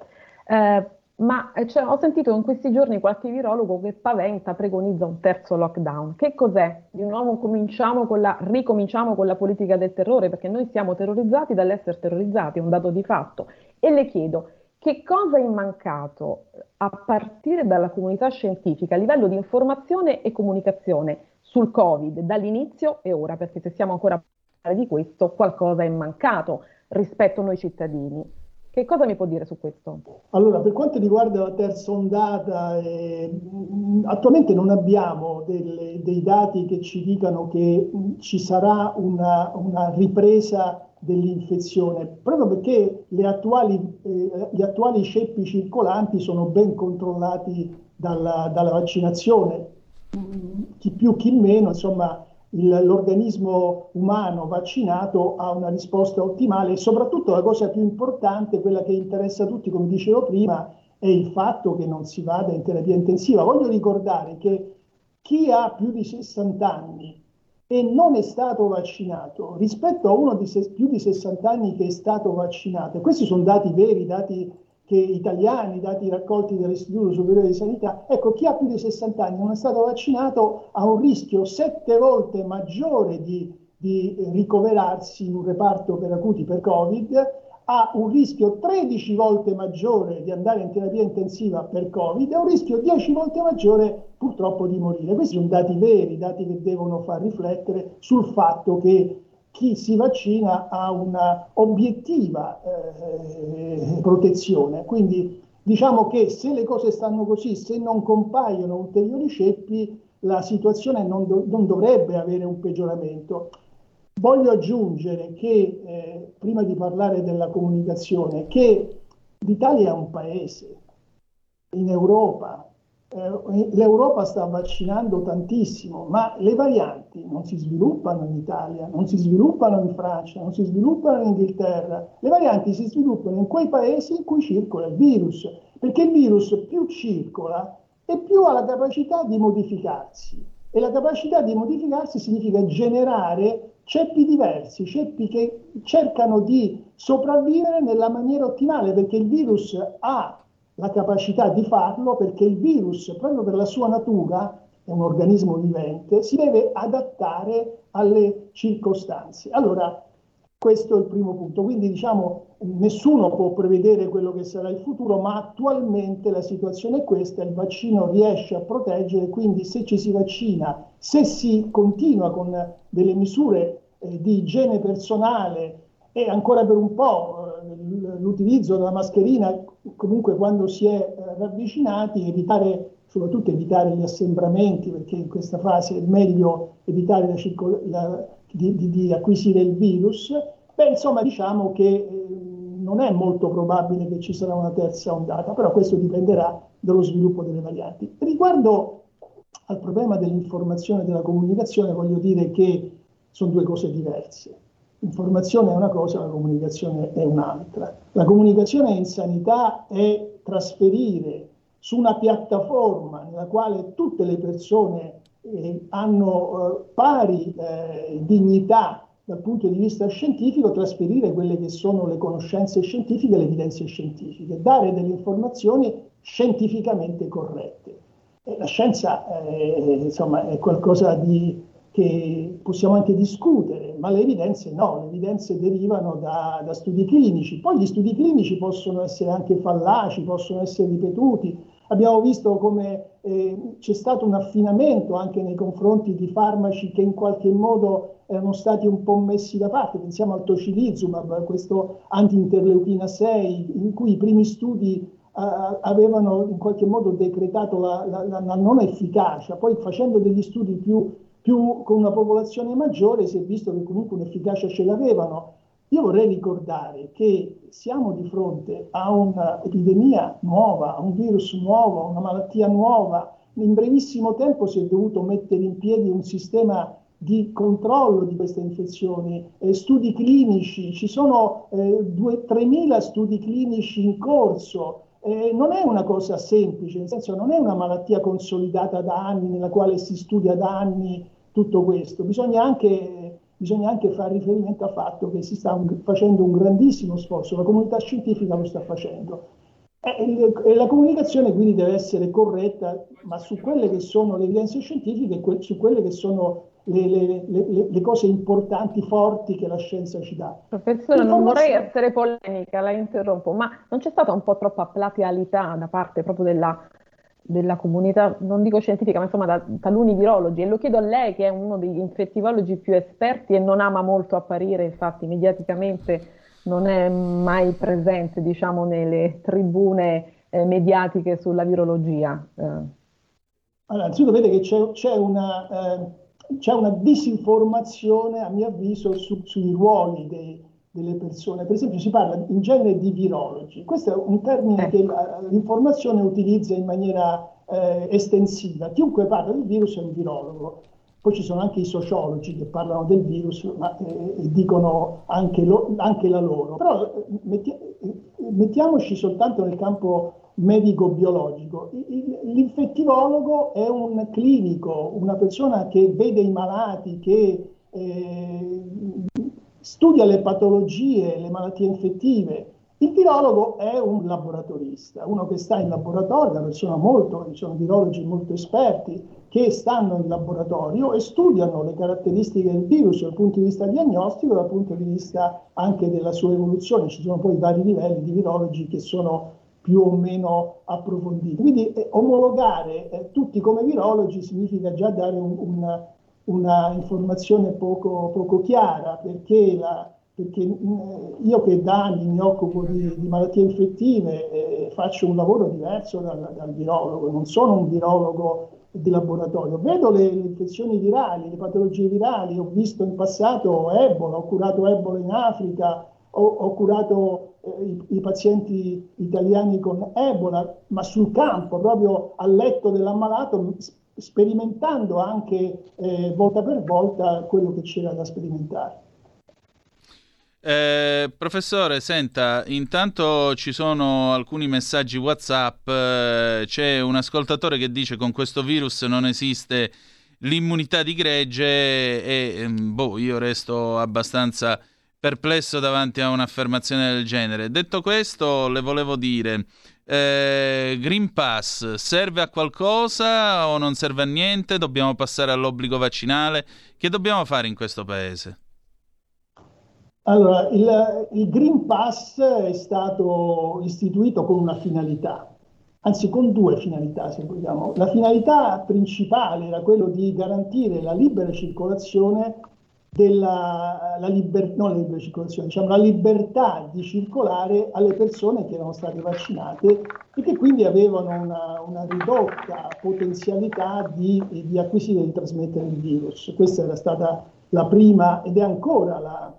Eh, ma eh, cioè, ho sentito in questi giorni qualche virologo che paventa, preconizza un terzo lockdown. Che cos'è? Di nuovo cominciamo con la, ricominciamo con la politica del terrore, perché noi siamo terrorizzati dall'essere terrorizzati, è un dato di fatto. E le chiedo, che cosa è mancato a partire dalla comunità scientifica a livello di informazione e comunicazione sul Covid dall'inizio e ora? Perché se siamo ancora a parlare di questo, qualcosa è mancato rispetto a noi cittadini. Che cosa mi può dire su questo? Allora, per quanto riguarda la terza ondata, eh, attualmente non abbiamo delle, dei dati che ci dicano che ci sarà una, una ripresa dell'infezione, proprio perché attuali, eh, gli attuali ceppi circolanti sono ben controllati dalla, dalla vaccinazione. Chi più, chi meno, insomma, il, l'organismo umano vaccinato ha una risposta ottimale e soprattutto la cosa più importante, quella che interessa a tutti, come dicevo prima, è il fatto che non si vada in terapia intensiva. Voglio ricordare che chi ha più di 60 anni e non è stato vaccinato rispetto a uno di se- più di 60 anni che è stato vaccinato, e questi sono dati veri, dati italiani, dati raccolti dall'Istituto Superiore di Sanità, ecco, chi ha più di 60 anni e non è stato vaccinato ha un rischio sette volte maggiore di, di ricoverarsi in un reparto per acuti per Covid, ha un rischio 13 volte maggiore di andare in terapia intensiva per Covid e un rischio 10 volte maggiore purtroppo di morire. Questi sono dati veri, dati che devono far riflettere sul fatto che chi si vaccina ha una obiettiva eh, protezione. Quindi diciamo che se le cose stanno così, se non compaiono ulteriori ceppi, la situazione non, do- non dovrebbe avere un peggioramento. Voglio aggiungere che, eh, prima di parlare della comunicazione, che l'Italia è un paese in Europa eh, l'Europa sta vaccinando tantissimo, ma le varianti non si sviluppano in Italia, non si sviluppano in Francia, non si sviluppano in Inghilterra, le varianti si sviluppano in quei paesi in cui circola il virus, perché il virus più circola e più ha la capacità di modificarsi. E la capacità di modificarsi significa generare ceppi diversi, ceppi che cercano di sopravvivere nella maniera ottimale, perché il virus ha la capacità di farlo perché il virus, proprio per la sua natura, è un organismo vivente, si deve adattare alle circostanze. Allora, questo è il primo punto. Quindi diciamo, nessuno può prevedere quello che sarà il futuro, ma attualmente la situazione è questa, il vaccino riesce a proteggere, quindi se ci si vaccina, se si continua con delle misure eh, di igiene personale e ancora per un po' l'utilizzo della mascherina comunque quando si è eh, ravvicinati, evitare, soprattutto evitare gli assembramenti, perché in questa fase è meglio evitare la circol- la, di, di, di, acquisire il virus, beh insomma diciamo che eh, non è molto probabile che ci sarà una terza ondata, però questo dipenderà dallo sviluppo delle varianti. Riguardo al problema dell'informazione e della comunicazione, voglio dire che sono due cose diverse. L'informazione è una cosa, la comunicazione è un'altra. La comunicazione in sanità è trasferire su una piattaforma nella quale tutte le persone eh, hanno eh, pari eh, dignità dal punto di vista scientifico, trasferire quelle che sono le conoscenze scientifiche, le evidenze scientifiche, dare delle informazioni scientificamente corrette. La scienza insomma, è qualcosa di che possiamo anche discutere, ma le evidenze no, le evidenze derivano da, da, studi clinici. Poi gli studi clinici possono essere anche fallaci, possono essere ripetuti. Abbiamo visto come eh, c'è stato un affinamento anche nei confronti di farmaci che in qualche modo erano stati un po' messi da parte. Pensiamo al tocilizumab, questo anti-interleuchina 6, in cui i primi studi Uh, avevano in qualche modo decretato la, la, la, la, non efficacia, poi facendo degli studi più più con una popolazione maggiore si è visto che comunque un'efficacia ce l'avevano. Io vorrei ricordare che siamo di fronte a un'epidemia nuova, a un virus nuovo, a una malattia nuova. In brevissimo tempo si è dovuto mettere in piedi un sistema di controllo di queste infezioni, eh, studi clinici, ci sono eh, 3.000 studi clinici in corso, eh, non è una cosa semplice, nel senso non è una malattia consolidata da anni, nella quale si studia da anni tutto questo, bisogna anche, bisogna anche fare riferimento al fatto che si sta un, facendo un grandissimo sforzo, la comunità scientifica lo sta facendo. E, e la comunicazione quindi deve essere corretta, ma su quelle che sono le evidenze scientifiche e su quelle che sono le, le, le, le, cose importanti, forti che la scienza ci dà. Professore, non vorrei essere polemica, la interrompo, ma non c'è stata un po' troppa platealità da parte proprio della, della comunità, non dico scientifica, ma insomma da taluni virologi, e lo chiedo a lei che è uno degli infettivologi più esperti e non ama molto apparire, infatti mediaticamente non è mai presente, diciamo, nelle tribune eh, mediatiche sulla virologia. Eh. Allora, innanzitutto vede che c'è, c'è una... Eh, c'è una disinformazione, a mio avviso, su, sui ruoli dei, delle persone. Per esempio si parla in genere di virologi. Questo è un termine che l'informazione utilizza in maniera eh, estensiva. Chiunque parla del virus è un virologo. Poi ci sono anche i sociologi che parlano del virus ma, eh, e dicono anche, lo, anche, la loro. Però eh, metti, eh, mettiamoci soltanto nel campo medico-biologico. L'infettivologo è un clinico, una persona che vede i malati, che eh, studia le patologie, le malattie infettive. Il virologo è un laboratorista, uno che sta in laboratorio, una persona molto, sono virologi molto esperti, che stanno in laboratorio e studiano le caratteristiche del virus dal punto di vista diagnostico e dal punto di vista anche della sua evoluzione. Ci sono poi vari livelli di virologi che sono più o meno approfonditi. Quindi eh, omologare eh, tutti come virologi significa già dare un, un, una informazione poco, poco chiara, perché, la, perché mm, io che da anni mi occupo di, di malattie infettive eh, faccio un lavoro diverso dal, dal, virologo, non sono un virologo di laboratorio, vedo le, le infezioni virali, le patologie virali, ho visto in passato Ebola, ho curato Ebola in Africa, ho, ho curato eh, i, i, pazienti italiani con Ebola, ma sul campo, proprio al letto dell'ammalato, sperimentando anche eh, volta per volta quello che c'era da sperimentare. Eh, professore, senta, intanto ci sono alcuni messaggi WhatsApp, eh, c'è un ascoltatore che dice con questo virus non esiste l'immunità di gregge e ehm, boh, io resto abbastanza perplesso davanti a un'affermazione del genere. Detto questo, le volevo dire, eh, Green Pass serve a qualcosa o non serve a niente? Dobbiamo passare all'obbligo vaccinale? Che dobbiamo fare in questo paese? Allora, il, il Green Pass è stato istituito con una finalità, anzi con due finalità se vogliamo. La finalità principale era quello di garantire la libera circolazione della la liber- diciamo la libertà di circolare alle persone che erano state vaccinate e che quindi avevano una, una ridotta potenzialità di, di, acquisire e di trasmettere il virus. Questa era stata la prima ed è ancora la,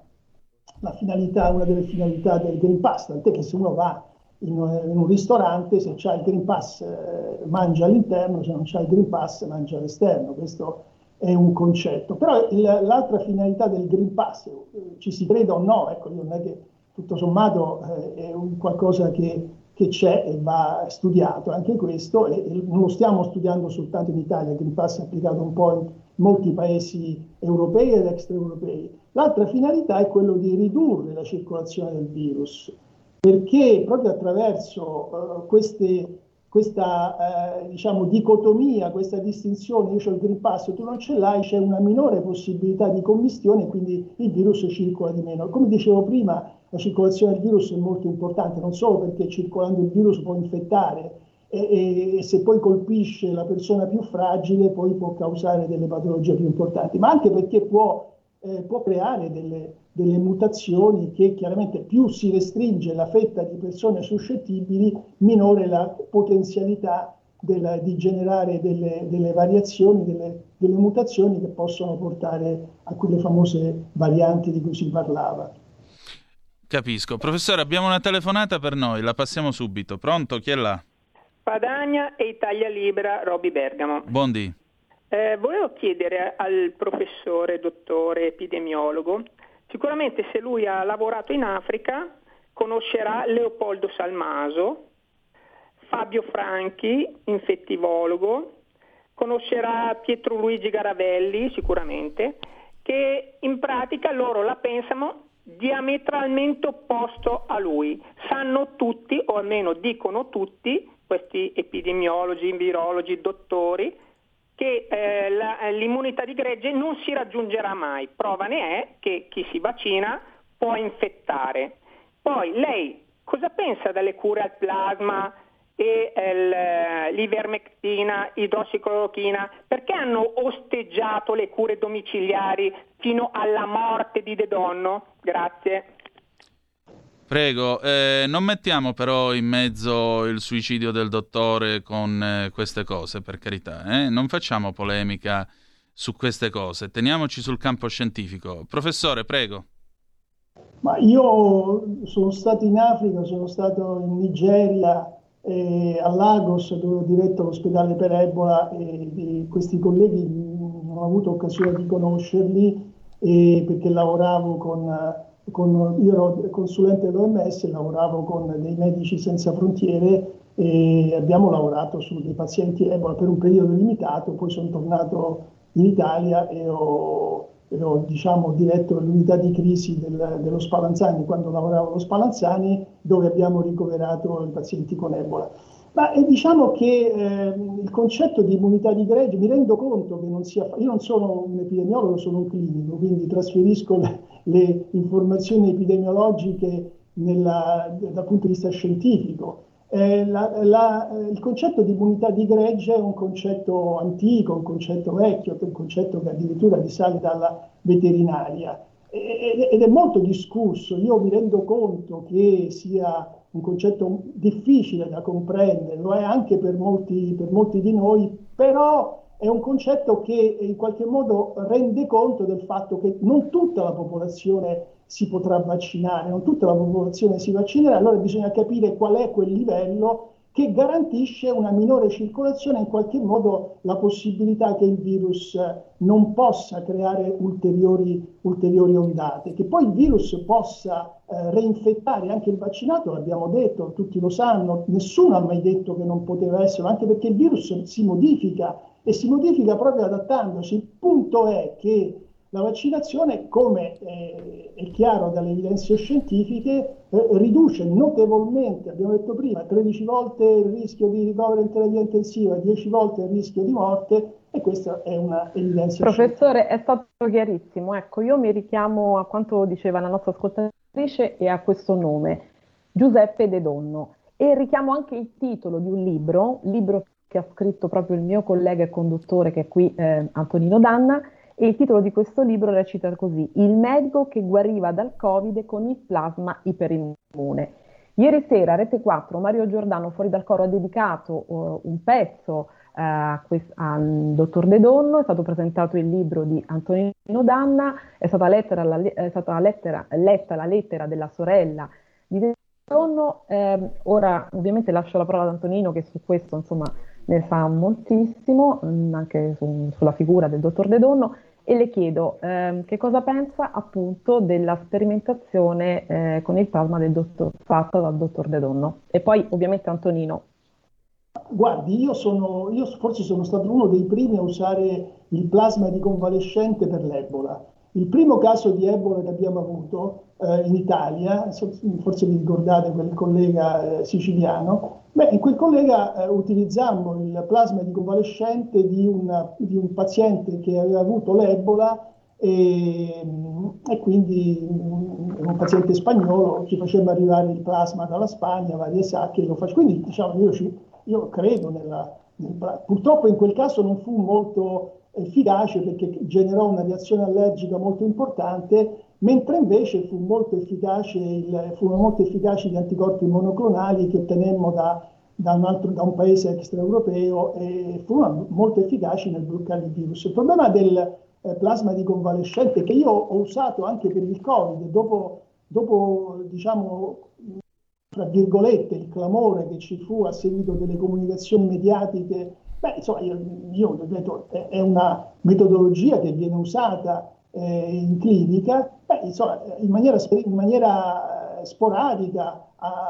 la finalità, una delle finalità del Green Pass, tant'è che se uno va in, in un ristorante, se c'è il Green Pass eh, mangia all'interno, se non c'è il Green Pass mangia all'esterno. Questo è un concetto. Però l'altra finalità del Green Pass, eh, ci si creda o no, ecco, non è che tutto sommato eh, è qualcosa che, che, c'è e va studiato anche questo, e, e, non lo stiamo studiando soltanto in Italia, il Green Pass è applicato un po' in molti paesi europei ed extraeuropei. L'altra finalità è quello di ridurre la circolazione del virus, perché proprio attraverso uh, queste questa eh, diciamo, dicotomia, questa distinzione, io ho il Green Pass, tu non ce l'hai, c'è una minore possibilità di commistione, quindi il virus circola di meno. Come dicevo prima, la circolazione del virus è molto importante, non solo perché circolando il virus può infettare e, e, e se poi colpisce la persona più fragile poi può causare delle patologie più importanti, ma anche perché può eh, può creare delle, delle, mutazioni che chiaramente più si restringe la fetta di persone suscettibili, minore la potenzialità della, di generare delle, delle variazioni, delle, delle, mutazioni che possono portare a quelle famose varianti di cui si parlava. Capisco. Professore, abbiamo una telefonata per noi, la passiamo subito. Pronto? Chi è là? Padagna e Italia Libera Roby Bergamo. Buondì. Eh, volevo chiedere al professore, dottore epidemiologo, sicuramente se lui ha lavorato in Africa conoscerà Leopoldo Salmaso, Fabio Franchi, infettivologo, conoscerà Pietro Luigi Garavelli sicuramente, che in pratica loro la pensano diametralmente opposto a lui. Sanno tutti, o almeno dicono tutti, questi epidemiologi, virologi, dottori, che eh, la, l'immunità di gregge non si raggiungerà mai. Prova ne è che chi si vaccina può infettare. Poi lei cosa pensa delle cure al plasma e il, l'ivermectina, idrossiclorochina? Perché hanno osteggiato le cure domiciliari fino alla morte di De Donno? Grazie. Prego, eh, non mettiamo però in mezzo il suicidio del dottore con eh, queste cose, per carità. Eh? Non facciamo polemica su queste cose, teniamoci sul campo scientifico. Professore, prego. Ma io sono stato in Africa, sono stato in Nigeria, eh, a Lagos, dove ho diretto l'ospedale per Ebola e, e questi colleghi non ho avuto occasione di conoscerli perché lavoravo con con, io ero consulente dell'OMS, lavoravo con dei medici senza frontiere e abbiamo lavorato su dei pazienti Ebola per un periodo limitato, poi sono tornato in Italia e ho, e ho diciamo, diretto l'unità di crisi del, dello Spallanzani quando lavoravo allo Spallanzani dove abbiamo ricoverato i pazienti con Ebola. Ma eh, diciamo che eh, il concetto di immunità di gregge, mi rendo conto che non sia... Io non sono un epidemiologo, sono un clinico, quindi trasferisco le, le informazioni epidemiologiche nella, dal punto di vista scientifico. Eh, la, la, il concetto di immunità di gregge è un concetto antico, un concetto vecchio, un concetto che addirittura risale dalla veterinaria ed è molto discusso. Io mi rendo conto che sia un concetto difficile da comprendere, lo è anche per molti, per molti di noi, però è un concetto che in qualche modo rende conto del fatto che non tutta la popolazione si potrà vaccinare, non tutta la popolazione si vaccinerà, allora bisogna capire qual è quel livello che garantisce una minore circolazione, in qualche modo la possibilità che il virus non possa creare ulteriori, ulteriori ondate, che poi il virus possa eh, reinfettare anche il vaccinato, l'abbiamo detto, tutti lo sanno, nessuno ha mai detto che non poteva essere, anche perché il virus si modifica e si modifica proprio adattandosi. Il punto è che la vaccinazione, come eh, è chiaro dalle evidenze scientifiche, eh, riduce notevolmente, abbiamo detto prima, 13 volte il rischio di ricovero in terapia intensiva, 10 volte il rischio di morte e questa è una evidenza Professore, è stato chiarissimo. Ecco, io mi richiamo a quanto diceva la nostra ascoltatrice e a questo nome, Giuseppe De Donno. E richiamo anche il titolo di un libro, libro che ha scritto proprio il mio collega e conduttore che è qui, eh, Antonino Danna, e il titolo di questo libro recita così: Il medico che guariva dal Covid con il plasma iperimmune. Ieri sera a Rete 4 Mario Giordano fuori dal coro ha dedicato uh, un pezzo uh, al dottor De Donno, è stato presentato il libro di Antonino Danna, è stata, la, è stata lettera, letta la lettera della sorella di De Donno. Eh, ora ovviamente lascio la parola ad Antonino che su questo insomma ne sa moltissimo, mm, anche su, sulla figura del dottor De Donno, e le chiedo ehm, che cosa pensa appunto della sperimentazione eh, con il plasma dottor, fatta dal dottor De Donno. E poi ovviamente Antonino. Guardi, io, sono, io forse sono stato uno dei primi a usare il plasma di convalescente per l'Ebola. Il primo caso di Ebola che abbiamo avuto eh, in Italia, forse vi ricordate quel collega eh, siciliano, beh, in quel collega eh, utilizzammo il plasma di convalescente di, una, di, un paziente che aveva avuto l'Ebola e, e quindi mm, un paziente spagnolo ci faceva arrivare il plasma dalla Spagna, varie sacche. Quindi diciamo, io, ci, io credo nella, nel, purtroppo in quel caso non fu molto efficace perché generò una reazione allergica molto importante mentre invece fu molto il, furono molto efficaci gli anticorpi monoclonali che ottenemmo da, da, un, altro, da un paese extraeuropeo e furono molto efficaci nel bloccare il virus. Il problema del eh, plasma di convalescente che io ho usato anche per il Covid, dopo, dopo diciamo, fra virgolette, il clamore che ci fu a seguito delle comunicazioni mediatiche, beh, insomma, io, io ripeto, è una metodologia che viene usata eh, in clinica, beh, insomma, in maniera, in maniera eh, sporadica,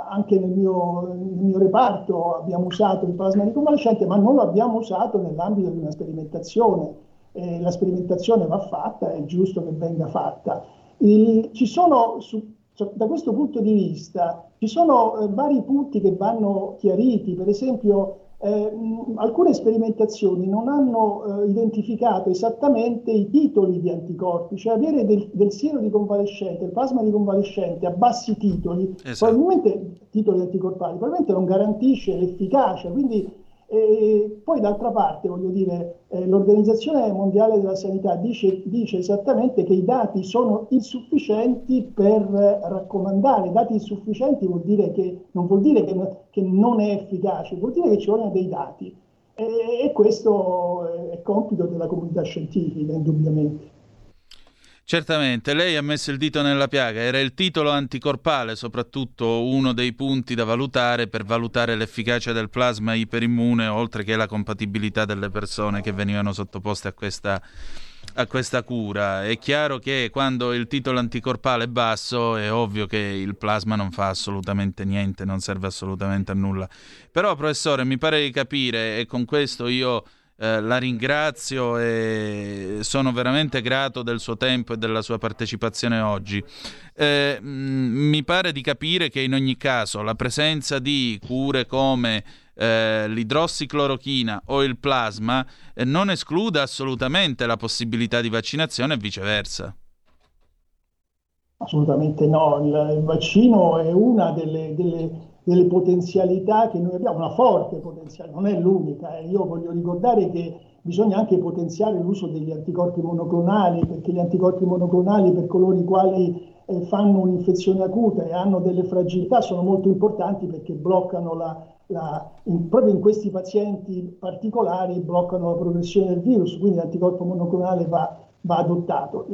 anche nel mio, nel mio, reparto abbiamo usato il plasma riconvalescente, ma non lo abbiamo usato nell'ambito di una sperimentazione. Eh, la sperimentazione va fatta, è giusto che venga fatta. Il, ci sono, su, da questo punto di vista, ci sono eh, vari punti che vanno chiariti, per esempio eh, alcune sperimentazioni non hanno eh, identificato esattamente i titoli di anticorpi, cioè avere del, del siero di convalescente, il plasma di convalescente a bassi titoli, esatto. probabilmente titoli anticorpali, probabilmente non garantisce l'efficacia, quindi e poi d'altra parte, voglio dire, eh, l'Organizzazione Mondiale della Sanità dice, dice, esattamente che i dati sono insufficienti per raccomandare. Dati insufficienti vuol dire che, non vuol dire che, che non è efficace, vuol dire che ci vogliono dei dati. E, e questo è compito della comunità scientifica, indubbiamente. Certamente, lei ha messo il dito nella piaga, era il titolo anticorpale soprattutto uno dei punti da valutare per valutare l'efficacia del plasma iperimmune, oltre che la compatibilità delle persone che venivano sottoposte a questa, a questa cura. È chiaro che quando il titolo anticorpale è basso è ovvio che il plasma non fa assolutamente niente, non serve assolutamente a nulla. Però professore, mi pare di capire, e con questo io eh, la ringrazio e sono veramente grato del suo tempo e della sua partecipazione oggi. Eh, mh, mm, mi pare di capire che in ogni caso la presenza di cure come eh, l'idrossiclorochina o il plasma eh, non escluda assolutamente la possibilità di vaccinazione e viceversa. Assolutamente no, il, il vaccino è una delle, delle delle potenzialità che noi abbiamo, una forte potenzialità, non è l'unica. Eh. Io voglio ricordare che bisogna anche potenziare l'uso degli anticorpi monoclonali, perché gli anticorpi monoclonali per coloro i quali eh, fanno un'infezione acuta e hanno delle fragilità sono molto importanti perché bloccano la, la, in, proprio in questi pazienti particolari bloccano la progressione del virus, quindi l'anticorpo monoclonale va, va adottato.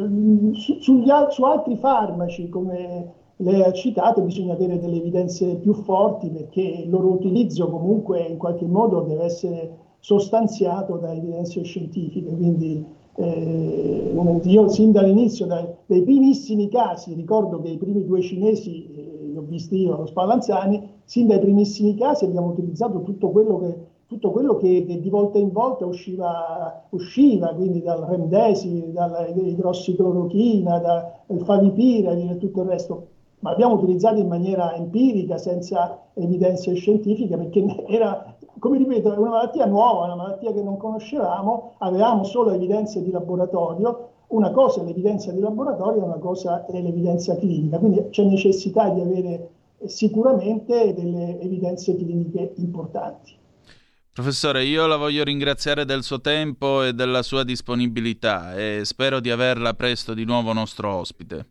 Su, sugli, su altri farmaci come lei ha citato, bisogna avere delle evidenze più forti perché il loro utilizzo comunque in qualche modo deve essere sostanziato da evidenze scientifiche. Quindi eh, io sin dall'inizio, dai, dai, primissimi casi, ricordo che i primi due cinesi, eh, li ho visti io allo Spallanzani, sin dai primissimi casi abbiamo utilizzato tutto quello che tutto quello che, che, di volta in volta usciva, usciva quindi dal remdesivir, dall'idrossiclorochina, dal favipira e tutto il resto, ma abbiamo utilizzato in maniera empirica, senza evidenze scientifiche, perché era, come ripeto, una malattia nuova, una malattia che non conoscevamo, avevamo solo evidenze di laboratorio, una cosa è l'evidenza di laboratorio, una cosa è l'evidenza clinica, quindi c'è necessità di avere sicuramente delle evidenze cliniche importanti. Professore, io la voglio ringraziare del suo tempo e della sua disponibilità e spero di averla presto di nuovo nostro ospite.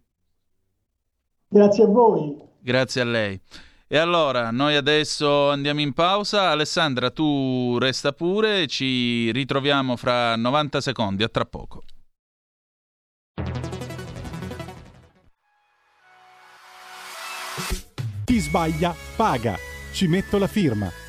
Grazie a voi. Grazie a lei. E allora, noi adesso andiamo in pausa. Alessandra, tu resta pure, ci ritroviamo fra 90 secondi, a tra poco. Chi sbaglia paga. Ci metto la firma.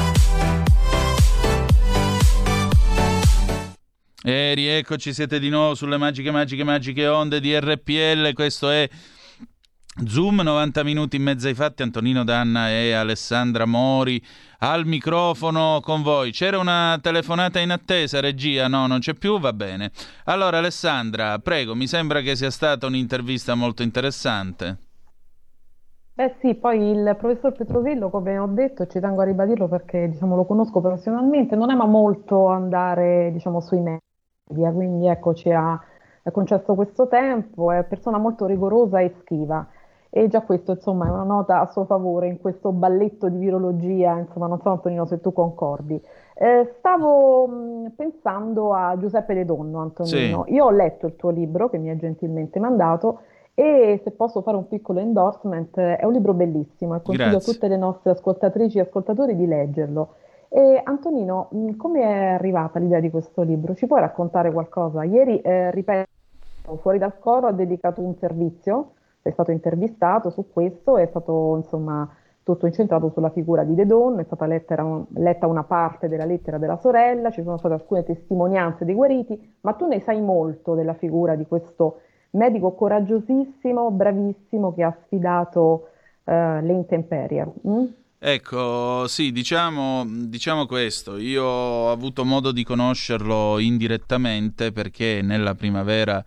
E rieccoci, siete di nuovo sulle magiche, magiche, magiche onde di RPL. Questo è Zoom, 90 minuti in mezzo ai fatti. Antonino Danna e Alessandra Mori al microfono con voi. C'era una telefonata in attesa, regia? No, non c'è più, va bene. Allora, Alessandra, prego, mi sembra che sia stata un'intervista molto interessante. Eh sì, poi il professor Petrosillo, come ho detto, ci tengo a ribadirlo perché diciamo, lo conosco personalmente, non ama molto andare diciamo, sui media, quindi ecco, ci ha concesso questo tempo, è persona molto rigorosa e schiva. E già questo, insomma, è una nota a suo favore in questo balletto di virologia, insomma, non so Antonino se tu concordi. Eh, stavo mh, pensando a Giuseppe De Donno, Antonino. Sì. Io ho letto il tuo libro che mi hai gentilmente mandato e se posso fare un piccolo endorsement, è un libro bellissimo e consiglio a Grazie. tutte le nostre ascoltatrici e ascoltatori di leggerlo. E Antonino, mh, come è arrivata l'idea di questo libro? Ci puoi raccontare qualcosa? Ieri, eh, ripeto, fuori dal coro ha dedicato un servizio, è stato intervistato su questo, è stato insomma tutto incentrato sulla figura di De Donno, è stata lettera- letta una parte della lettera della sorella, ci sono state alcune testimonianze dei guariti, ma tu ne sai molto della figura di questo medico coraggiosissimo, bravissimo, che ha sfidato eh, le intemperie. mm? Ecco, sì, diciamo, diciamo questo. Io ho avuto modo di conoscerlo indirettamente perché nella primavera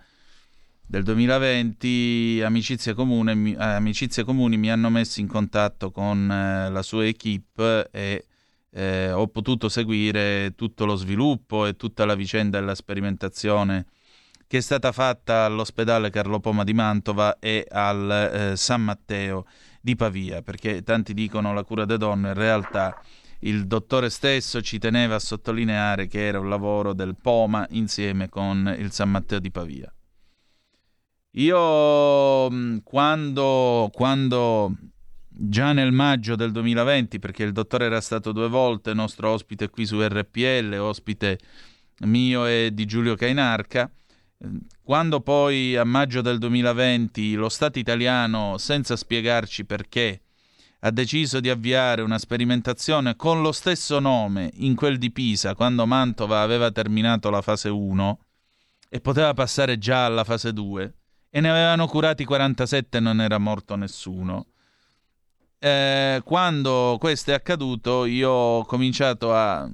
del 2020 Amicizie, Comune eh, Amicizie Comuni mi hanno messo in contatto con eh, la sua equip e eh, ho potuto seguire tutto lo sviluppo e tutta la vicenda della sperimentazione che è stata fatta all'ospedale Carlo Poma di Mantova e al eh, San Matteo di Pavia, perché tanti dicono la cura delle donne, in realtà il dottore stesso ci teneva a sottolineare che era un lavoro del Poma insieme con il San Matteo di Pavia. Io mh, quando, quando già nel maggio del 2020, perché il dottore era stato due volte nostro ospite qui su RPL, ospite mio e di Giulio Cainarca, quando poi a maggio del 2020 lo Stato italiano, senza spiegarci perché, ha deciso di avviare una sperimentazione con lo stesso nome in quel di Pisa, quando Mantova aveva terminato la fase 1 e poteva passare già alla fase 2, e ne avevano curati 47 e non era morto nessuno. Eh, quando questo è accaduto, io ho cominciato a,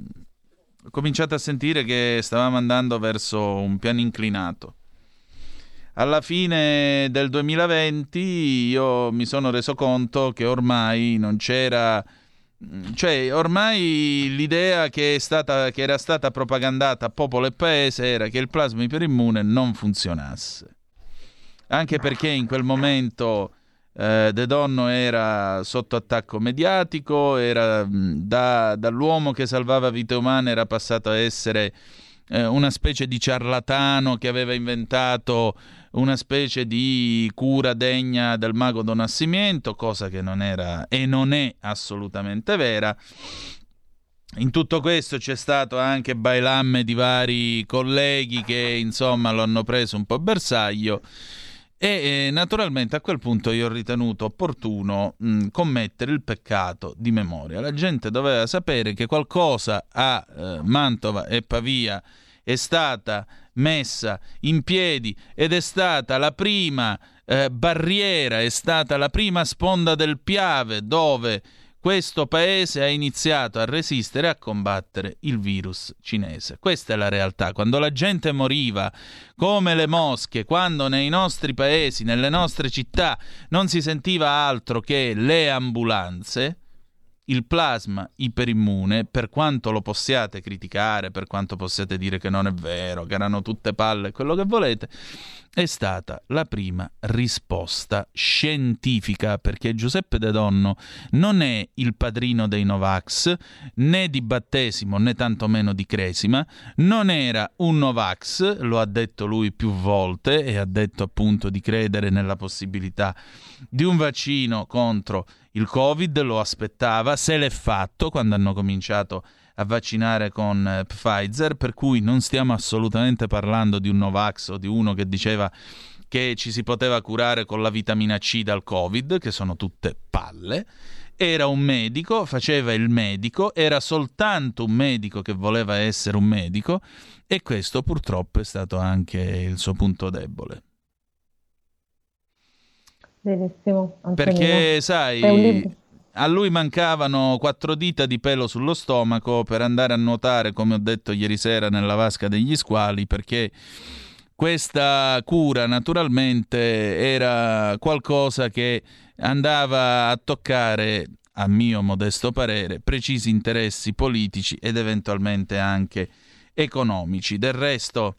cominciato a sentire che stavamo andando verso un piano inclinato. Alla fine del 2020 io mi sono reso conto che ormai non c'era cioè ormai l'idea che, stata, che era stata propagandata a popolo e paese era che il plasma iperimmune non funzionasse anche perché in quel momento eh, De Donno era sotto attacco mediatico, era, mh, da- dall'uomo che salvava vite umane era passato a essere eh, una specie di ciarlatano che aveva inventato una specie di cura degna del mago Don Nascimento, cosa che non era e non è assolutamente vera. In tutto questo c'è stato anche bailamme di vari colleghi che insomma lo hanno preso un po' bersaglio e eh, naturalmente a quel punto io ho ritenuto opportuno mh, commettere il peccato di memoria. La gente doveva sapere che qualcosa a eh, Mantova e Pavia è stata messa in piedi ed è stata la prima eh, barriera, è stata la prima sponda del Piave dove questo paese ha iniziato a resistere e a combattere il virus cinese. Questa è la realtà. Quando la gente moriva come le mosche, quando nei nostri paesi, nelle nostre città non si sentiva altro che le ambulanze, il plasma iperimmune, per quanto lo possiate criticare, per quanto possiate dire che non è vero, che erano tutte palle, quello che volete, è stata la prima risposta scientifica, perché Giuseppe De Donno non è il padrino dei Novax, né di battesimo né tantomeno di cresima, non era un Novax, lo ha detto lui più volte e ha detto appunto di credere nella possibilità di un vaccino contro il Covid, lo aspettava, se l'è fatto quando hanno cominciato a vaccinare con eh, Pfizer, per cui non stiamo assolutamente parlando di un Novax o di uno che diceva che ci si poteva curare con la vitamina C dal Covid, che sono tutte palle. Era un medico, faceva il medico, era soltanto un medico che voleva essere un medico e questo purtroppo è stato anche il suo punto debole. Benissimo. Perché, sai, a lui mancavano quattro dita di pelo sullo stomaco per andare a nuotare, come ho detto ieri sera, nella vasca degli squali, perché questa cura naturalmente era qualcosa che andava a toccare, a mio modesto parere, precisi interessi politici ed eventualmente anche economici. Del resto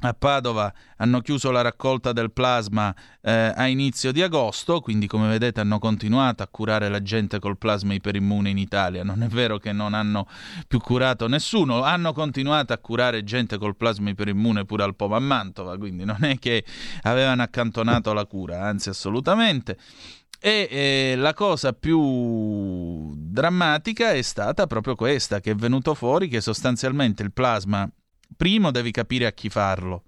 a Padova hanno chiuso la raccolta del plasma eh, a inizio di agosto, quindi come vedete hanno continuato a curare la gente col plasma iperimmune in Italia. Non è vero che non hanno più curato nessuno, hanno continuato a curare gente col plasma iperimmune pure al Poma a Mantova, quindi non è che avevano accantonato la cura, anzi assolutamente. E eh, la cosa più drammatica è stata proprio questa, che è venuto fuori che sostanzialmente il plasma Primo, devi capire a chi farlo.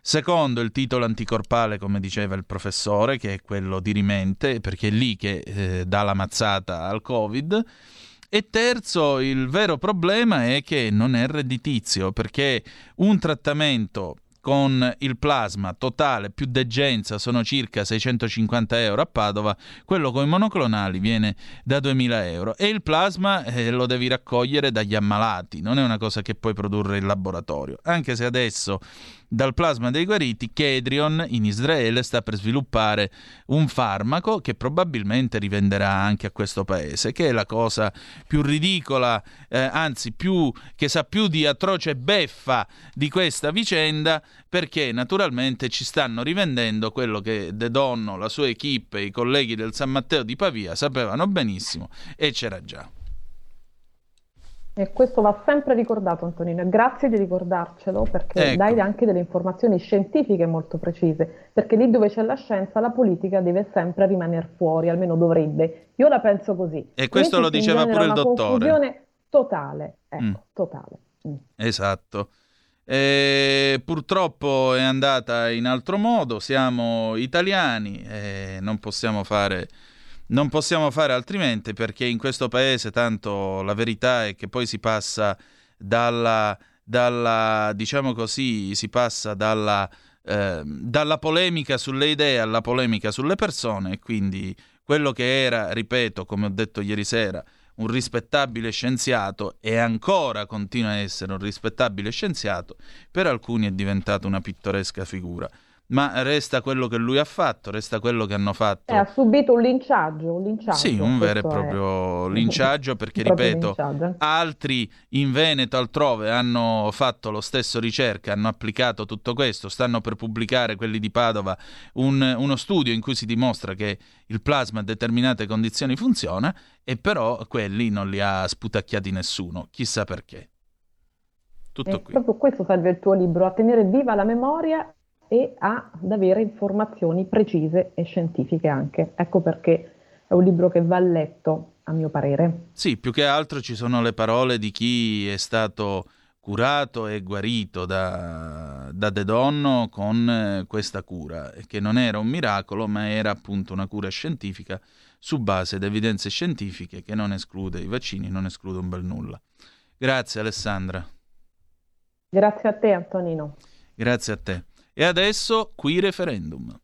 Secondo, il titolo anticorpale, come diceva il professore, che è quello di rimente, perché è lì che eh, dà la mazzata al Covid. E terzo, il vero problema è che non è redditizio, perché un trattamento con il plasma totale più degenza sono circa 650 euro a Padova, quello con i monoclonali viene da 2000 euro. E il plasma eh, lo devi raccogliere dagli ammalati, non è una cosa che puoi produrre in laboratorio, anche se adesso dal plasma dei guariti, Kedrion in Israele sta per sviluppare un farmaco che probabilmente rivenderà anche a questo paese, che è la cosa più ridicola, eh, anzi più, che sa più di atroce beffa di questa vicenda, perché naturalmente ci stanno rivendendo quello che De Donno, la sua equipe, i colleghi del San Matteo di Pavia sapevano benissimo e c'era già. E questo va sempre ricordato, Antonino, grazie di ricordarcelo perché ecco. dai anche delle informazioni scientifiche molto precise, perché lì dove c'è la scienza la politica deve sempre rimanere fuori, almeno dovrebbe. Io la penso così. E questo lo diceva pure il dottore. Confusione totale, ecco, mm. totale. Mm. Esatto. E purtroppo è andata in altro modo, siamo italiani e non possiamo fare non possiamo fare altrimenti perché in questo paese tanto la verità è che poi si passa dalla, dalla diciamo così, si passa dalla, eh, dalla polemica sulle idee alla polemica sulle persone e quindi quello che era, ripeto, come ho detto ieri sera, un rispettabile scienziato e ancora continua a essere un rispettabile scienziato, per alcuni è diventato una pittoresca figura ma resta quello che lui ha fatto, resta quello che hanno fatto. Eh, ha subito un linciaggio, un linciaggio. Sì, un vero e proprio è... <laughs> linciaggio perché, ripeto, linciaggio. altri in Veneto altrove hanno fatto lo stesso ricerca, hanno applicato tutto questo, stanno per pubblicare quelli di Padova un, uno studio in cui si dimostra che il plasma a determinate condizioni funziona e però quelli non li ha sputacchiati nessuno, chissà perché. Tutto e qui. Proprio questo serve il tuo libro, a tenere viva la memoria e ad avere informazioni precise e scientifiche anche. Ecco perché è un libro che va letto, a mio parere. Sì, più che altro ci sono le parole di chi è stato curato e guarito da, da De Donno con eh, questa cura, che non era un miracolo, ma era appunto una cura scientifica su base di evidenze scientifiche che non esclude i vaccini, non esclude un bel nulla. Grazie Alessandra. Grazie a te Antonino. Grazie a te. E adesso qui referendum.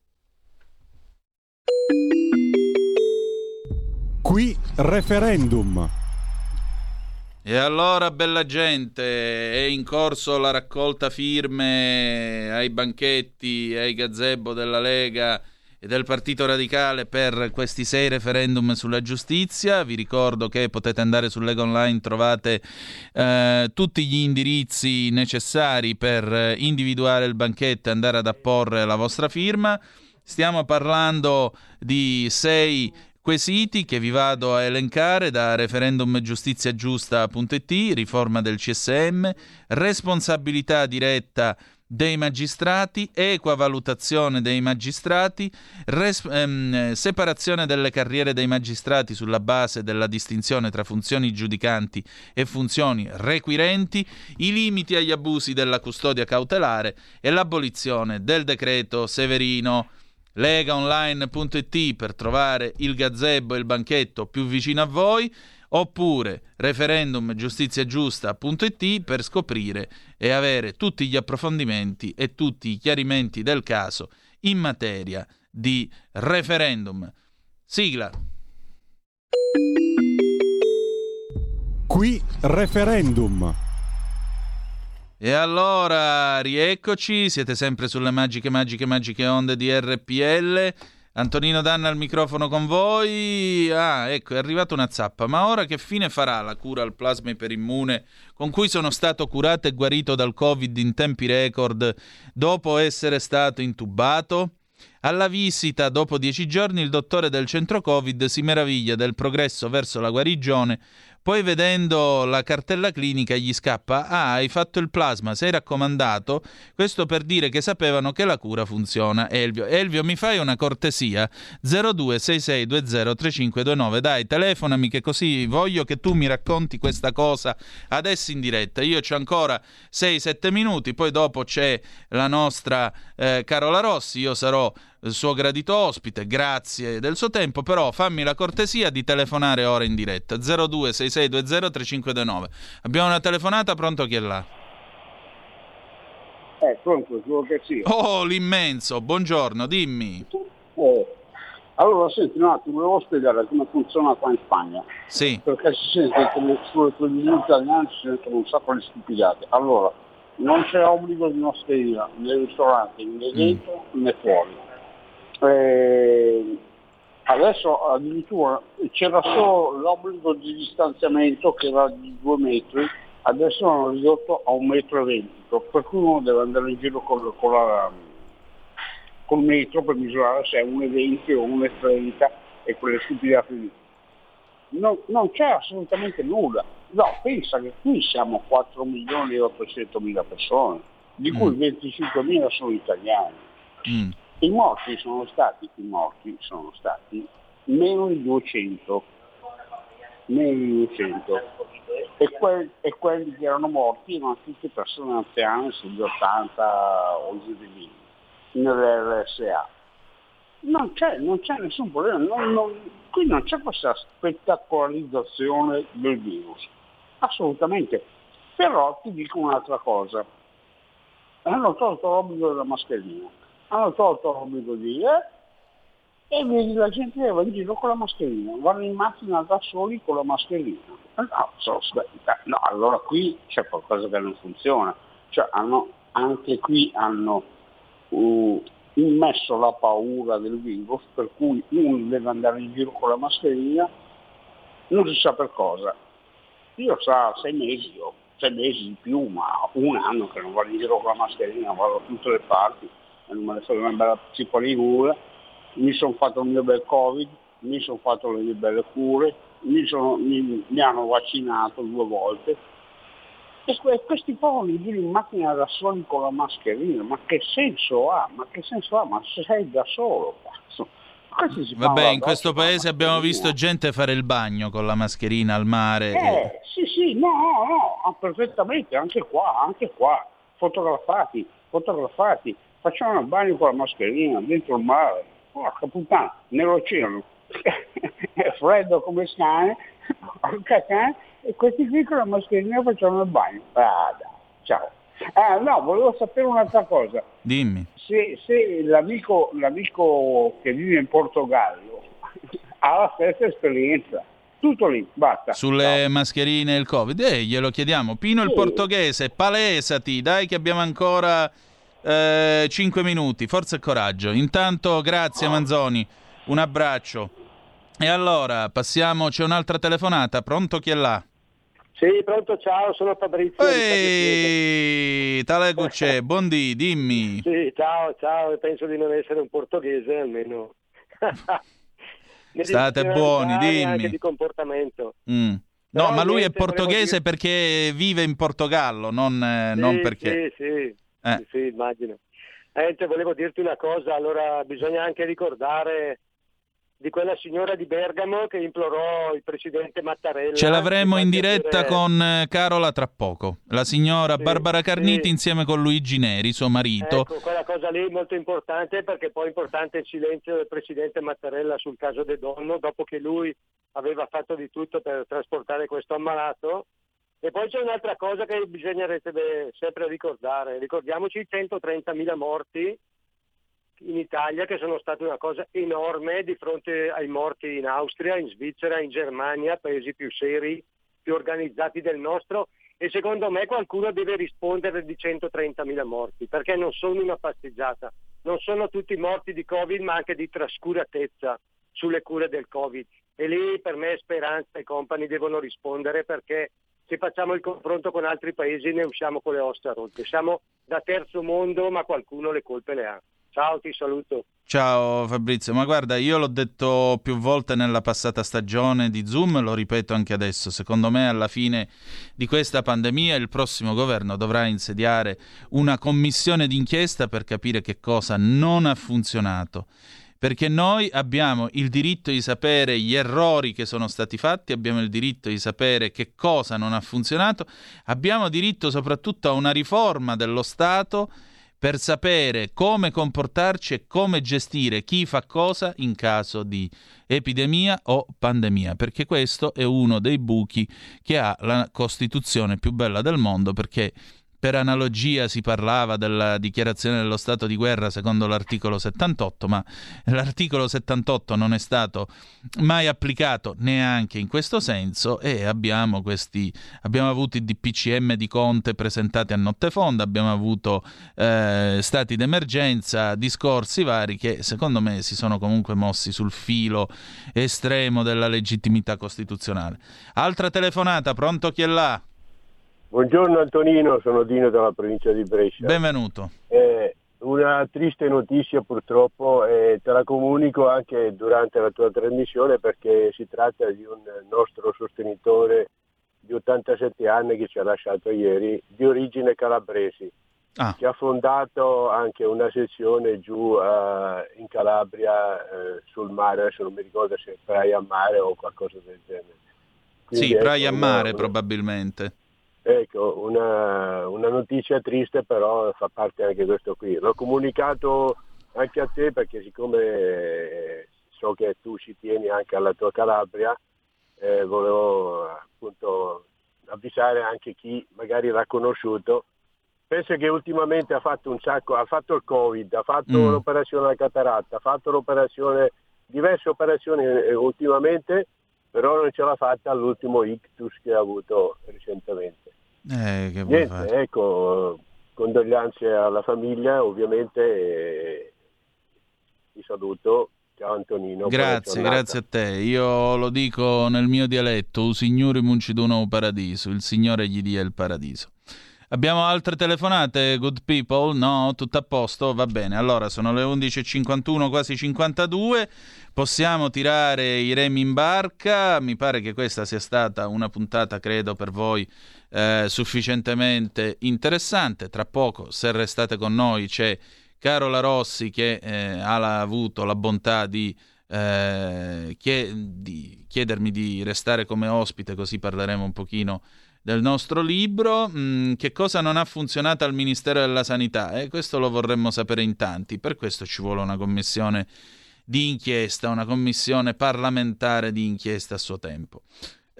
Qui referendum. E allora, bella gente, è in corso la raccolta firme ai banchetti, ai gazebo della Lega e del Partito Radicale per questi sei referendum sulla giustizia. Vi ricordo che potete andare su Lega Online, trovate eh, tutti gli indirizzi necessari per individuare il banchetto e andare ad apporre la vostra firma. Stiamo parlando di sei quesiti che vi vado a elencare da referendumgiustiziagiusta.it, riforma del CSM, responsabilità diretta dei magistrati, equa valutazione dei magistrati, res- ehm, separazione delle carriere dei magistrati sulla base della distinzione tra funzioni giudicanti e funzioni requirenti, i limiti agli abusi della custodia cautelare e l'abolizione del decreto Severino. Legaonline.it per trovare il gazebo e il banchetto più vicino a voi oppure referendumgiustiziagiusta.it per scoprire e avere tutti gli approfondimenti e tutti i chiarimenti del caso in materia di referendum. Sigla. Qui referendum. E allora, rieccoci, siete sempre sulle magiche, magiche, magiche onde di RPL. Antonino Danna al microfono con voi. Ah, ecco, è arrivata una zappa. Ma ora che fine farà la cura al plasma iperimmune con cui sono stato curato e guarito dal Covid in tempi record dopo essere stato intubato? Alla visita, dopo dieci giorni, il dottore del centro Covid si meraviglia del progresso verso la guarigione poi vedendo la cartella clinica gli scappa, ah hai fatto il plasma, sei raccomandato, questo per dire che sapevano che la cura funziona. Elvio, Elvio mi fai una cortesia? 0266203529, dai telefonami che così voglio che tu mi racconti questa cosa adesso in diretta. Io c'ho ancora 6-7 minuti, poi dopo c'è la nostra eh, Carola Rossi, io sarò il suo gradito ospite, grazie del suo tempo, però fammi la cortesia di telefonare ora in diretta 0266203529. Abbiamo una telefonata, pronto chi è là? Eh, pronto, quello che sia. Oh, l'immenso, buongiorno, dimmi. Eh, allora, senti un attimo, volevo spiegare come funziona qua in Spagna. Sì. Perché si sente che sulle televisioni italiane si sentono un sacco di stupidate. Allora, non c'è obbligo di mascherina nei ristoranti, né dentro mm. né fuori eh, adesso addirittura c'era solo l'obbligo di distanziamento che era di due metri, adesso hanno ridotto a un metro e venti, per cui uno deve andare in giro con, con la, col metro per misurare se è 1,20 o 1,30 e quelle stupidate lì. Non, non, c'è assolutamente nulla. No, pensa che qui siamo 4 milioni e 800 mila persone, di cui mm. 25 mila sono italiani. Mm. I morti sono stati, i morti sono stati meno di 200, meno di 200. E, que- e quelli che erano morti erano tutte persone anziane sugli 80 o giù di lì, nell'RSA. Non c'è, non c'è nessun problema, non, non, qui non c'è questa spettacolarizzazione del virus, assolutamente. Però ti dico un'altra cosa, hanno tolto l'obbligo della mascherina hanno tolto l'obbligo di dire e vedi la gente che va in giro con la mascherina, vanno in macchina da soli con la mascherina. No, so, no allora qui c'è qualcosa che non funziona, cioè hanno, anche qui hanno uh, immesso la paura del virus per cui uno deve andare in giro con la mascherina, non si sa per cosa. Io sa sei mesi o sei mesi di più, ma un anno che non vado in giro con la mascherina, vado da tutte le parti non me ne frega una bella cipoligura, mi sono fatto il mio bel covid, mi sono fatto le mie belle cure, mi, sono, mi, mi hanno vaccinato due volte. E questi poveri giri in macchina da soli con la mascherina, ma che senso ha? Ma che senso ha? Ma sei da solo, cazzo. Vabbè, in questo paese abbiamo visto gente fare il bagno con la mascherina al mare. Eh, e... sì, sì, no, no, no, perfettamente, anche qua, anche qua, fotografati, fotografati facciamo il bagno con la mascherina dentro il mare, porca puttana, nell'oceano, <laughs> è freddo come cane, porca cane, e questi qui con la mascherina facciamo il bagno. Ah, dai, ciao. Ah, no, volevo sapere un'altra cosa. Dimmi. Se, se l'amico, l'amico che vive in Portogallo <laughs> ha la stessa esperienza, tutto lì, basta. Sulle no. mascherine e il Covid, eh, glielo chiediamo. Pino sì. il portoghese, palesati, dai che abbiamo ancora eh, 5 minuti, forza e coraggio. Intanto, grazie Manzoni, un abbraccio. E allora, passiamo, c'è un'altra telefonata, pronto chi è là? Sì, pronto, ciao, sono Fabrizio. Ehi, tale Guccè, <laughs> buondì, dimmi. Sì, ciao, ciao, penso di non essere un portoghese almeno. <laughs> <laughs> State buoni, dimmi. Anche di comportamento. Mm. No, ma lui è portoghese perché vive in Portogallo, non, eh, sì, non perché... Sì, sì, Eh. sì, immagino. Eh, te volevo dirti una cosa, allora bisogna anche ricordare di quella signora di Bergamo che implorò il presidente Mattarella. Ce l'avremo in diretta dire- con eh, Carola tra poco. La signora Sì, Barbara Carniti sì. insieme con Luigi Neri, suo marito. Ecco, quella cosa lì è molto importante perché poi è importante il silenzio del presidente Mattarella sul caso De Donno, dopo che lui aveva fatto di tutto per trasportare questo ammalato. E poi c'è un'altra cosa che bisognerebbe sempre ricordare. Ricordiamoci i 130.000 morti in Italia che sono stati una cosa enorme di fronte ai morti in Austria, in Svizzera, in Germania, paesi più seri, più organizzati del nostro. E secondo me qualcuno deve rispondere di 130.000 morti perché non sono una passeggiata, non sono tutti morti di Covid ma anche di trascuratezza sulle cure del Covid. E lì per me Speranza e compagni devono rispondere perché se facciamo il confronto con altri paesi ne usciamo con le ossa rotte, siamo da terzo mondo ma qualcuno le colpe le ha. Ciao, ti saluto. Ciao Fabrizio, ma guarda, io l'ho detto più volte nella passata stagione di Zoom, lo ripeto anche adesso, secondo me alla fine di questa pandemia il prossimo governo dovrà insediare una commissione d'inchiesta per capire che cosa non ha funzionato. Perché noi abbiamo il diritto di sapere gli errori che sono stati fatti, abbiamo il diritto di sapere che cosa non ha funzionato, abbiamo diritto soprattutto a una riforma dello Stato per sapere come comportarci e come gestire chi fa cosa in caso di epidemia o pandemia, perché questo è uno dei buchi che ha la Costituzione più bella del mondo, perché per analogia si parlava della dichiarazione dello stato di guerra secondo l'articolo 78, ma l'articolo 78 non è stato mai applicato neanche in questo senso e abbiamo, questi, abbiamo avuto i DPCM di Conte presentati a notte fonda, abbiamo avuto eh, stati d'emergenza, discorsi vari che secondo me si sono comunque mossi sul filo estremo della legittimità costituzionale. Altra telefonata, pronto chi è là? Buongiorno Antonino, sono Dino dalla provincia di Brescia. Benvenuto. Eh, una triste notizia purtroppo e te la comunico anche durante la tua trasmissione perché si tratta di un nostro sostenitore di 87 anni che ci ha lasciato ieri, di origine calabresi, Ah. che ha fondato anche una sezione giù eh, in Calabria eh, sul mare, adesso non mi ricordo se è Praia a Mare o qualcosa del genere. Quindi, Sì, Praia Mare una- probabilmente. Ecco, una, una notizia triste però fa parte anche questo qui. L'ho comunicato anche a te perché siccome eh, so che tu ci tieni anche alla tua Calabria, eh, volevo appunto avvisare anche chi magari l'ha conosciuto. Penso che ultimamente ha fatto un sacco, ha fatto il Covid, ha fatto Mm. l'operazione alla cataratta, ha fatto l'operazione, diverse operazioni eh, ultimamente, però non ce l'ha fatta all'ultimo ictus che ha avuto recentemente. Eh, che Niente, fare? ecco, condoglianze alla famiglia, ovviamente ti saluto. Ciao Antonino. Grazie, grazie a te. Io lo dico nel mio dialetto, o signore munciduno paradiso, il Signore gli dia il paradiso. Abbiamo altre telefonate, good people? No, tutto a posto? Va bene. Allora, sono le 11.51, quasi 52. Possiamo tirare i remi in barca. Mi pare che questa sia stata una puntata, credo, per voi eh, sufficientemente interessante. Tra poco, se restate con noi, c'è Carola Rossi che eh, ha avuto la bontà di, eh, chie- di chiedermi di restare come ospite, così parleremo un pochino del nostro libro. Mm, che cosa non ha funzionato al Ministero della Sanità? Eh, questo lo vorremmo sapere in tanti, per questo ci vuole una commissione di inchiesta, una commissione parlamentare di inchiesta a suo tempo.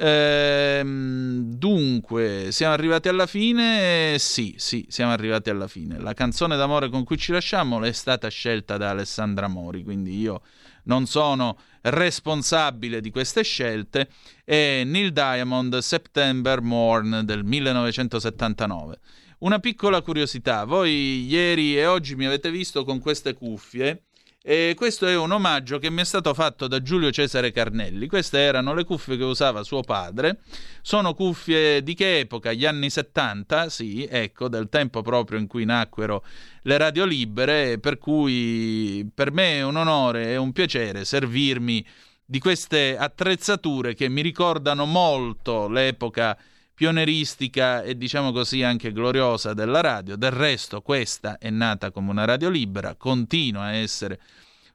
Ehm, dunque, siamo arrivati alla fine? Sì, sì, siamo arrivati alla fine. La canzone d'amore con cui ci lasciamo è stata scelta da Alessandra Mori, quindi io non sono responsabile di queste scelte. È Neil Diamond September Morn del 1979. Una piccola curiosità, voi ieri e oggi mi avete visto con queste cuffie e questo è un omaggio che mi è stato fatto da Giulio Cesare Carnelli. Queste erano le cuffie che usava suo padre. Sono cuffie di che epoca? Gli anni 70, sì, ecco, del tempo proprio in cui nacquero le radio libere, per cui per me è un onore e un piacere servirmi di queste attrezzature che mi ricordano molto l'epoca pioneristica e diciamo così anche gloriosa della radio. Del resto questa è nata come una radio libera, continua a essere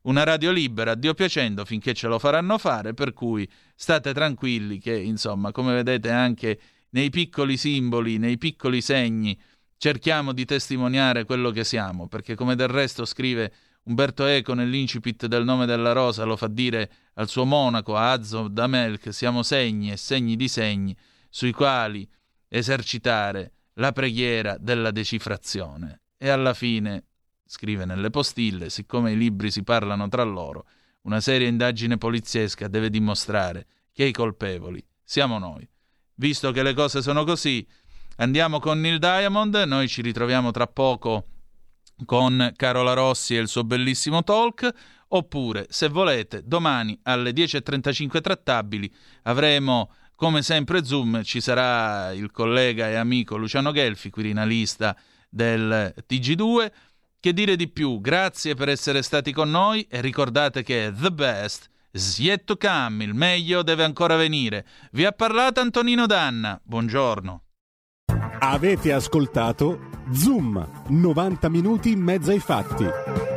una radio libera, Dio piacendo, finché ce lo faranno fare, per cui state tranquilli che, insomma, come vedete anche nei piccoli simboli, nei piccoli segni, cerchiamo di testimoniare quello che siamo, perché come del resto scrive Umberto Eco nell'incipit del nome della rosa, lo fa dire al suo monaco, a Azzo Damelk, siamo segni e segni di segni, sui quali esercitare la preghiera della decifrazione. E alla fine, scrive nelle postille, siccome i libri si parlano tra loro, una seria indagine poliziesca deve dimostrare che i colpevoli siamo noi. Visto che le cose sono così, andiamo con Neil Diamond, noi ci ritroviamo tra poco con Carola Rossi e il suo bellissimo talk, oppure, se volete, domani alle 10.35 trattabili avremo come sempre Zoom ci sarà il collega e amico Luciano Gelfi, quirinalista del TG2. Che dire di più? Grazie per essere stati con noi e ricordate che the best is yet to come, il meglio deve ancora venire. Vi ha parlato Antonino Danna. Buongiorno. Avete ascoltato Zoom, 90 minuti in mezzo ai fatti.